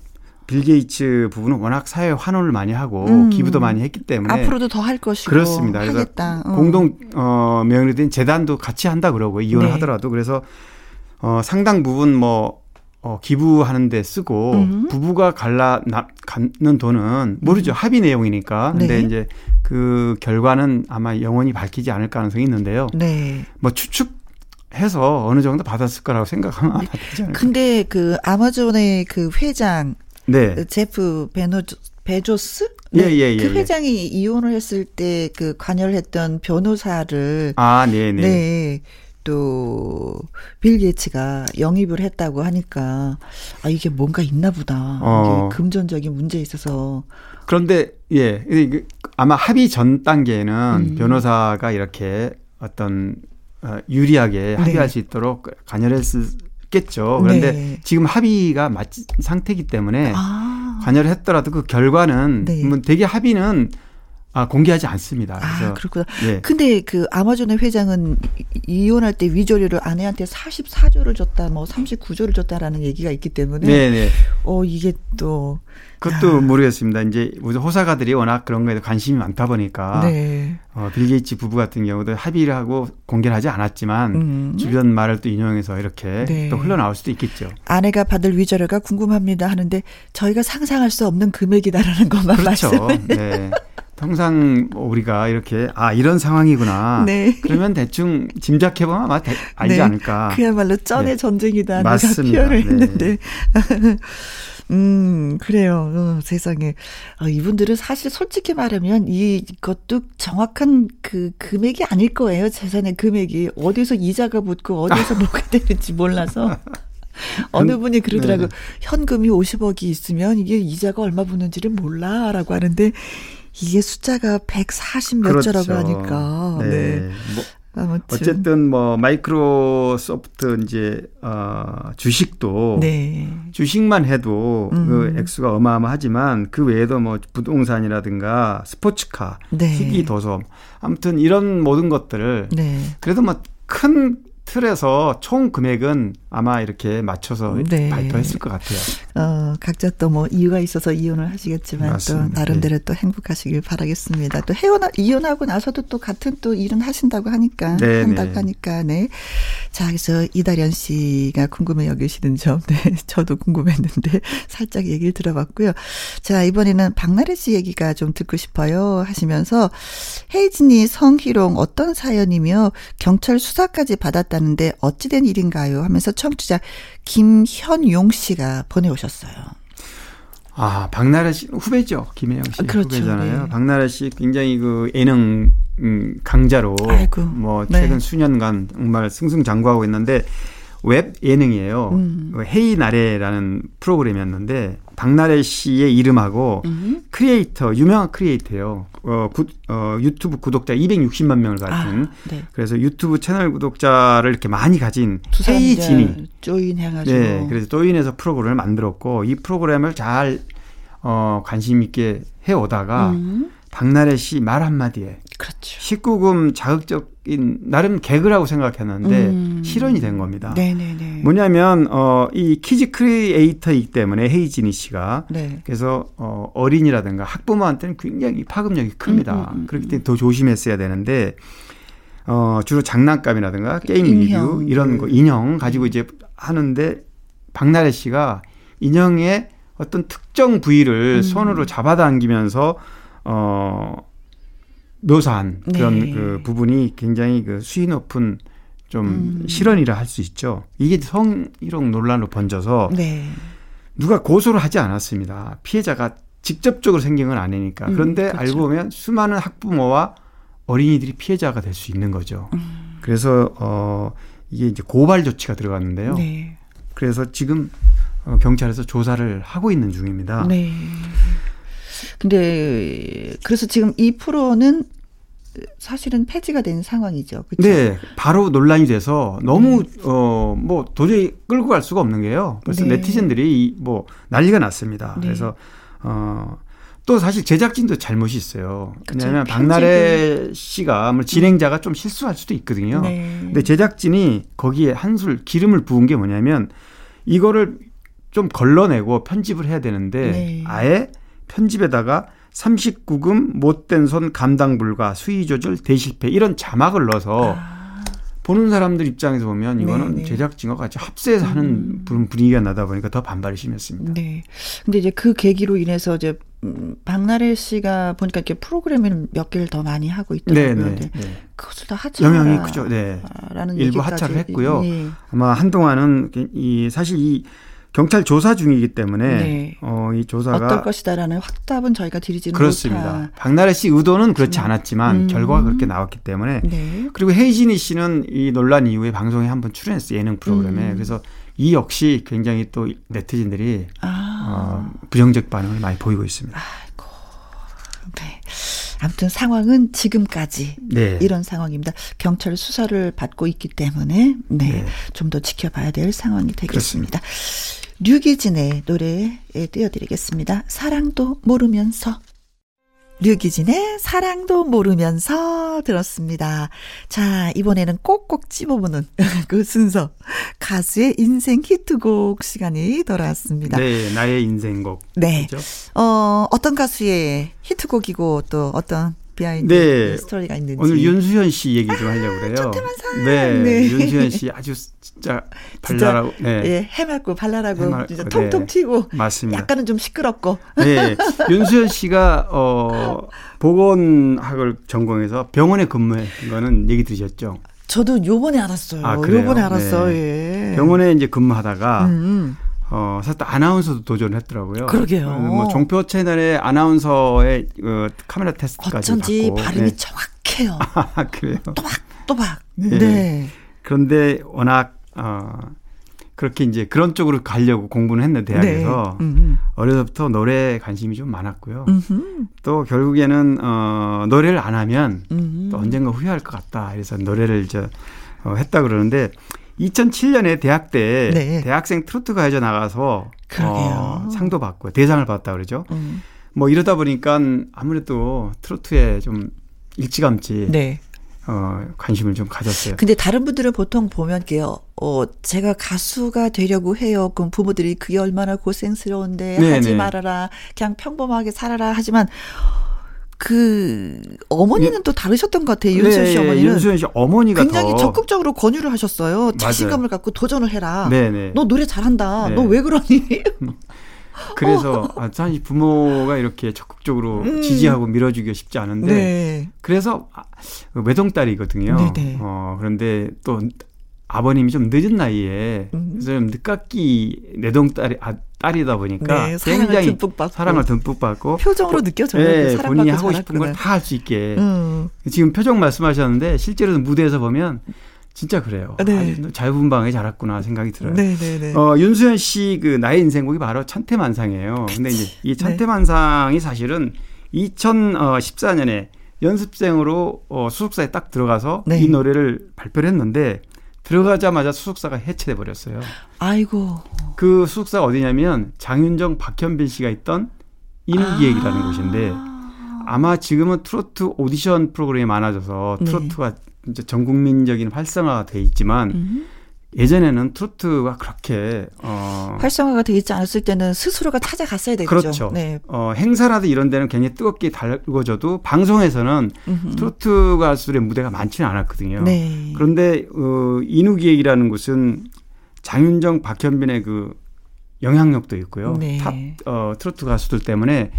빌 게이츠 부부는 워낙 사회 환원을 많이 하고 음. 기부도 많이 했기 때문에 앞으로도 더 할 것이고 그렇습니다. 그래서. 어. 공동 어 명의로 된 재단도 같이 한다 그러고 이혼을 네. 하더라도 그래서 어 상당 부분 뭐 어, 기부하는 데 쓰고 음. 부부가 갈라 나, 갖는 돈은 모르죠. 합의 내용이니까. 근데 네. 이제 그 결과는 아마 영원히 밝히지 않을 가능성이 있는데요. 네. 뭐 추측 해서 어느 정도 받았을 거라고 생각하면 아마 되지 않을까. 근데 그 아마존의 그 회장 네. 제프 베노 베조스? 예, 예, 예, 그 예. 회장이 이혼을 했을 때 그 관여를 했던 변호사를 아, 네, 네. 네. 또, 빌 게이츠가 영입을 했다고 하니까, 아, 이게 뭔가 있나 보다. 어. 금전적인 문제에 있어서. 그런데 예, 이게 아마 합의 전 단계에는 음. 변호사가 이렇게 어떤 어, 유리하게 합의할 수 있도록 관여를 했겠죠. 그런데 네. 지금 합의가 맞지 상태이기 때문에 아. 관여를 했더라도 그 결과는 네. 뭐 되게 합의는 아, 공개하지 않습니다. 그래서 아, 그렇구나. 예. 근데 그 아마존의 회장은 이- 이혼할 때 위조료를 아내한테 44조를 줬다, 뭐 39조를 줬다라는 얘기가 있기 때문에, 네, 네. 어, 이게 또, 그것도 모르겠습니다. 이제 우선 호사가들이 워낙 그런 거에 관심이 많다 보니까 네. 어, 빌 게이츠 부부 같은 경우도 합의를 하고 공개를 하지 않았지만 음. 주변 말을 또 인용해서 이렇게 네. 또 흘러나올 수도 있겠죠. 아내가 받을 위조료가 궁금합니다 하는데, 저희가 상상할 수 없는 금액이다라는 것만 그렇죠. 말씀. 네. 통상 뭐 우리가 이렇게 아 이런 상황이구나. 네. 그러면 대충 짐작해 보면 아마 대- 알지 네. 않을까. 그야말로 쩐의 네. 전쟁이다. 맞습니다. 표현을 네. 했는데. 음, 그래요. 어, 세상에. 어, 이분들은 사실 솔직히 말하면 이것도 정확한 그 금액이 아닐 거예요. 재산의 금액이. 어디서 이자가 붙고 어디서 뭐가 되는지 몰라서. 어느 분이 그러더라고. 네. 현금이 50억이 있으면 이게 이자가 얼마 붙는지를 몰라. 라고 하는데 이게 숫자가 140몇 그렇죠. 조라고 하니까. 네. 뭐 아무튼. 어쨌든 뭐 마이크로소프트 이제 어 주식도 네. 주식만 해도 음. 그 액수가 어마어마하지만 그 외에도 뭐 부동산이라든가 스포츠카, 네. 희귀 도서 아무튼 이런 모든 것들을 네. 그래도 뭐 큰 틀에서 총 금액은 아마 이렇게 맞춰서 네. 발표했을 것 같아요. 어, 각자 또 뭐 이유가 있어서 이혼을 하시겠지만 맞습니다. 또 나름대로 또 행복하시길 바라겠습니다. 또 헤어나 이혼하고 나서도 또 같은 또 일은 하신다고 하니까 네, 한다고 네. 하니까 네. 자, 그래서 이다련 씨가 궁금해 여기시는 점, 네, 저도 궁금했는데 살짝 얘기를 들어봤고요. 자, 이번에는 박나래 씨 얘기가 좀 듣고 싶어요 하시면서 헤이지니 성희롱 어떤 사연이며 경찰 수사까지 받았다 는데 어찌된 일인가요? 하면서 청취자 김현용 씨가 보내오셨어요. 아, 박나래 씨 후배죠. 김혜영 씨 아, 그렇죠. 후배잖아요. 네. 박나래 씨 굉장히 그 예능 음, 강자로 아이고. 뭐 네. 최근 수년간 정말 승승장구하고 있는데 웹 예능이에요. 음. 그 헤이 나래라는 프로그램이었는데 박나래 씨의 이름하고 음. 크리에이터 유명한 크리에이터예요. 어, 구, 어 유튜브 구독자 260만 명을 가진 아, 네. 그래서 유튜브 채널 구독자를 이렇게 많이 가진 두 헤이지니 join해가지고 네, 그래서 join해서 프로그램을 만들었고 이 프로그램을 잘 어, 관심 있게 해 오다가 음, 박나래 씨 말 한마디에 그렇죠. 19금 자극적인 나름 개그라고 생각했는데 음. 실언이 된 겁니다. 네네네. 뭐냐면 어, 이 키즈 크리에이터이기 때문에 헤이지니 씨가 네. 그래서 어, 어린이라든가 학부모한테는 굉장히 파급력이 큽니다. 음, 음, 음, 그렇기 때문에 더 조심했어야 되는데 어, 주로 장난감이라든가 게임 인형. 리뷰 이런 거 인형 가지고 이제 하는데 박나래 씨가 인형의 어떤 특정 부위를 음. 손으로 잡아당기면서 어 묘사한 그런 네. 그 부분이 굉장히 그 수위 높은 좀 음. 실언이라 할 수 있죠. 이게 성희롱 논란으로 번져서 네. 누가 고소를 하지 않았습니다. 피해자가 직접적으로 생긴 건 아니니까. 음, 그런데 그렇죠. 알고 보면 수많은 학부모와 어린이들이 피해자가 될 수 있는 거죠. 그래서 어 이게 이제 고발 조치가 들어갔는데요. 네. 그래서 지금 어, 경찰에서 조사를 하고 있는 중입니다. 네. 근데 그래서 지금 이 프로는 사실은 폐지가 된 상황이죠. 그렇죠? 네, 바로 논란이 돼서 너무 어뭐 도저히 끌고 갈 수가 없는 게요. 그래서 네. 네티즌들이 이- 뭐 난리가 났습니다. 네. 그래서 어 또 사실 제작진도 잘못이 있어요. 그쵸, 왜냐하면 박나래 씨가 뭐 진행자가 좀 실수할 수도 있거든요. 네. 근데 제작진이 거기에 한술 기름을 부은 게 뭐냐면 이거를 좀 걸러내고 편집을 해야 되는데 네. 아예 편집에다가 39금 못된 손 감당 불가 수위 조절 대실패 이런 자막을 넣어서 보는 사람들 입장에서 보면 이거는 아. 네, 네. 제작진과 같이 합세해서 하는 분- 분위기가 나다 보니까 더 반발이 심했습니다. 네. 근데 이제 그 계기로 인해서 이제 음, 박나래 씨가 보니까 이렇게 프로그램을 몇 개를 더 많이 하고 네, 있더라고요. 네. 근데 네. 그것을 다 하차라. 영향이 크죠. 네. 라는 일부 얘기까지. 하차를 했고요. 네. 아마 한동안은 이 사실 이 경찰 조사 중이기 때문에 네. 어, 이 조사가 어떨 것이다라는 확답은 저희가 드리지는 그렇습니다. 못하. 박나래 씨 의도는 그렇지 않았지만 음. 결과가 그렇게 나왔기 때문에 네. 그리고 헤이진이 씨는 이 논란 이후에 방송에 한번 출연했어요 예능 프로그램에 음. 그래서 이 역시 굉장히 또 네티즌들이 아. 어, 부정적 반응을 많이 보이고 있습니다. 네. 아무튼 상황은 지금까지 네. 이런 상황입니다. 경찰 수사를 받고 있기 때문에 네, 네. 좀 더 지켜봐야 될 상황이 되겠습니다. 류기진의 노래 띄워드리겠습니다. 사랑도 모르면서. 류기진의 사랑도 모르면서 들었습니다. 자, 이번에는 꼭꼭 짚어보는 그 순서. 가수의 인생 히트곡 시간이 돌아왔습니다. 네, 나의 인생곡. 네. 그죠? 어, 어떤 가수의 히트곡이고 또 어떤 비하인드 네. 스토리가 있는지. 오늘 윤수현 씨 얘기 좀 하려고 그래요. 천태만상. 네, 네. 윤수현 씨 아주 진짜 진짜, 발랄하고 네. 예, 해맑고 발랄하고 해맑고, 진짜 네. 통통 튀고 맞습니다. 약간은 좀 시끄럽고. 네, 윤수현 씨가 어 보건학을 전공해서 병원에 근무한 거는 얘기 들으셨죠? 저도 요번에 알았어요. 아? 요번에 알았어요. 네. 예. 병원에 이제 근무하다가 음, 음. 어 사실 또 아나운서도 도전했더라고요. 그러게요. 어, 뭐 종표 채널의 아나운서의 어, 카메라 테스트까지 어쩐지 받고. 발음이 네. 정확해요. 아, 그래요. 또박 또박. 네. 네. 그런데 워낙 어 그렇게 이제 그런 쪽으로 가려고 공부는 했는데 대학에서 네. 음, 어려서부터 노래에 관심이 좀 많았고요. 음. 음흠. 또 결국에는 어 노래를 안 하면 음. 또 언젠가 후회할 것 같다. 그래서 노래를 저 어, 했다 그러는데 2007년에 대학 때 네. 대학생 트로트 가요제 나가서 그러게요. 어, 상도 받고 대상을 받다 그러죠. 음. 뭐 이러다 보니까 아무래도 트로트에 좀 일찌감치 네. 어, 관심을 좀 가졌어요. 근데 다른 분들은 보통 보면 게요. 어, 제가 가수가 되려고 해요. 그럼 부모들이 그게 얼마나 고생스러운데 네, 하지 네. 말아라. 그냥 평범하게 살아라 하지만 그 어머니는 또 다르셨던 것 같아요. 윤수현 씨 네, 어머니는 윤수현 씨 어머니가 굉장히 더 적극적으로 권유를 하셨어요. 자신감을 갖고 도전을 해라. 네네. 너 노래 잘한다. 네. 너왜 그러니? 그래서 아, 사실 부모가 이렇게 적극적으로 음. 지지하고 밀어주기가 쉽지 않은데 네. 그래서 아, 외동딸이거든요. 네네. 어, 그런데 또 아버님이 좀 늦은 나이에 음. 좀 늦깎이 내동딸이 아, 딸이다 보니까 네, 굉장히 듬뿍. 사랑을 듬뿍 받고 표정으로 느껴져요. 네, 그 본인이 하고 싶은 걸. 다 할 수 있게 음. 지금 표정 말씀하셨는데 실제로는 무대에서 보면 진짜 그래요. 네. 아주 자유분방하게 자랐구나 생각이 들어요. 네 네 네. 어, 윤수현 씨 그 나의 인생곡이 바로 천태만상이에요. 근데 이제 네. 이 천태만상이 사실은 2014년에 연습생으로 어, 수속사에 딱 들어가서 네. 이 노래를 발표를 했는데 들어가자마자 수속사가 해체돼 버렸어요. 아이고. 그 소속사가 어디냐면 장윤정, 박현빈 씨가 있던 인우기획이라는 곳인데 아마 지금은 트로트 오디션 프로그램이 많아져서 네. 트로트가 이제 전 국민적인 활성화가 돼 있지만 음. 예전에는 트로트가 그렇게 어 활성화가 되어 있지 않았을 때는 스스로가 찾아갔어야 되겠죠. 그렇죠. 네. 어, 행사라도 이런 데는 굉장히 뜨겁게 달궈져도 방송에서는 음흠. 트로트 가수들의 무대가 많지는 않았거든요. 네. 그런데 어, 인우기획이라는 곳은 장윤정, 박현빈의 그 영향력도 있고요. 네. 탑 어, 트로트 가수들 때문에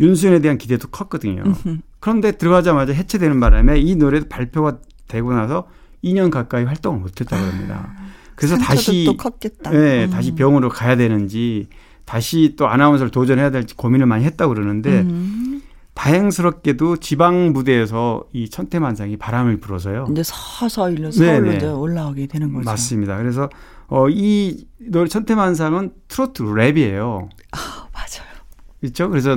윤수현에 대한 기대도 컸거든요. 음흠. 그런데 들어가자마자 해체되는 바람에 이 노래도 발표가 되고 나서 2년 가까이 활동을 못했다고 합니다. 그래서 다시 또 컸겠다. 네, 음. 다시 병원으로 가야 되는지 다시 또 아나운서를 도전해야 될지 고민을 많이 했다고 그러는데 음. 다행스럽게도 지방 무대에서 이 천태만상이 바람을 불어서요. 이제 서서히 서울로. 이제 올라오게 되는 거죠. 맞습니다. 그래서 어, 이 노래 천태만상은 트로트 랩이에요. 맞아 요. 그렇죠? 그래서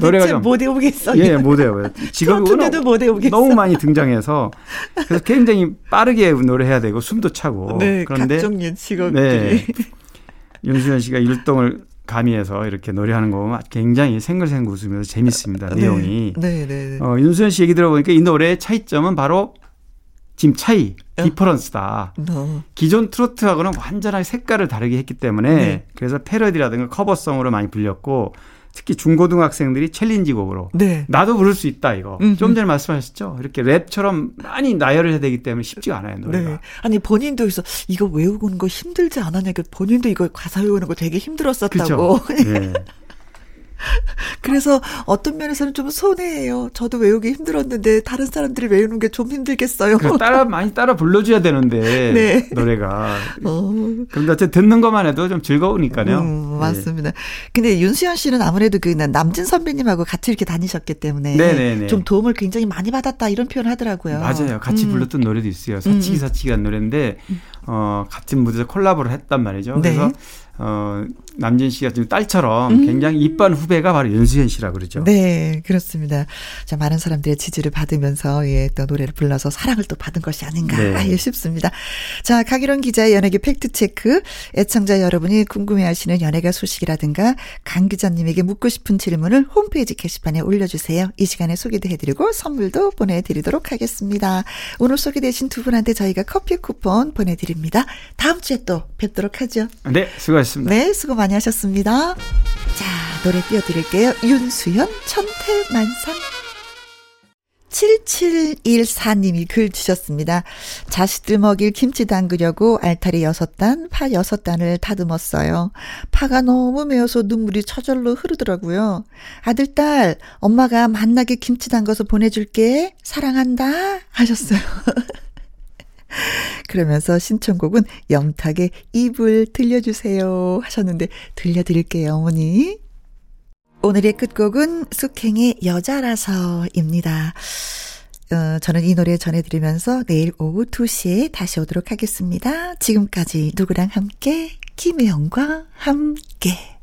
노래가 좀못 외우겠어요. 예, 못 외워요. 지금 트로트인데도 못 외우겠어. 너무 많이 등장해서 그래서 굉장히 빠르게 노래해야 되고 숨도 차고 네, 그런데 각종 예 직업들이. 네. 윤수현 씨가 율동을 가미해서 이렇게 노래하는 거 보면 굉장히 생글생글 웃으면서 재밌습니다. 내용이. 네, 네. 네. 어, 윤수현 씨 얘기 들어보니까 이 노래의 차이점은 바로 지금 차이, 어. difference다. 어. 기존 트로트하고는 완전하게 색깔을 다르게 했기 때문에 네. 그래서 패러디라든가 커버송으로 많이 불렸고 특히 중고등학생들이 챌린지 곡으로 네. 나도 부를 수 있다 이거 음흠. 좀 전에 말씀하셨죠 이렇게 랩처럼 많이 나열을 해야 되기 때문에 쉽지가 않아요 노래가 네. 아니 본인도 그래서 이거 외우는 거 힘들지 않았냐? 그 본인도 이거 가사 외우는 거 되게 힘들었었다고. 그렇죠 네. 그래서 어떤 면에서는 좀 손해예요. 저도 외우기 힘들었는데 다른 사람들이 외우는 게 좀 힘들겠어요. 그래서 따라 많이 따라 불러줘야 되는데 네. 노래가 어. 그런데 어쨌든 듣는 것만 해도 좀 즐거우니까요 음, 네. 맞습니다. 근데 윤수연 씨는 아무래도 그 남진 선배님하고 같이 이렇게 다니셨기 때문에 네네네. 좀 도움을 굉장히 많이 받았다 이런 표현을 하더라고요. 맞아요. 같이 음. 불렀던 노래도 있어요. 사치기 음. 사치기라는 노래인데 어 같은 무대에서 콜라보를 했단 말이죠. 그래서 네. 어 남진 씨가 지금 딸처럼 음. 굉장히 이쁜 후배가 바로 윤수현 씨라 그러죠. 네, 그렇습니다. 자, 많은 사람들의 지지를 받으면서, 예, 또 노래를 불러서 사랑을 또 받은 것이 아닌가 네. 싶습니다. 자, 강일원 기자의 연예계 팩트 체크. 애청자 여러분이 궁금해 하시는 연예가 소식이라든가, 강 기자님에게 묻고 싶은 질문을 홈페이지 게시판에 올려주세요. 이 시간에 소개도 해드리고, 선물도 보내드리도록 하겠습니다. 오늘 소개되신 두 분한테 저희가 커피 쿠폰 보내드립니다. 다음 주에 또 뵙도록 하죠. 네, 수고하셨 습니다. 네, 수고 많이 하셨습니다. 자, 노래 띄워드릴게요. 윤수연, 천태만상. 7714님이 글 주셨습니다. 자식들 먹일 김치 담그려고 알타리 6단, 파 6단을 다듬었어요. 파가 너무 매워서 눈물이 저절로 흐르더라고요. 아들, 딸, 엄마가 만나게 김치 담가서 보내줄게. 사랑한다. 하셨어요. 그러면서 신청곡은 영탁의 입을 들려주세요 하셨는데 들려드릴게요 어머니. 오늘의 끝곡은 숙행의 여자라서입니다. 어, 저는 이 노래 전해드리면서 내일 오후 2시에 다시 오도록 하겠습니다. 지금까지 누구랑 함께 김혜영과 함께.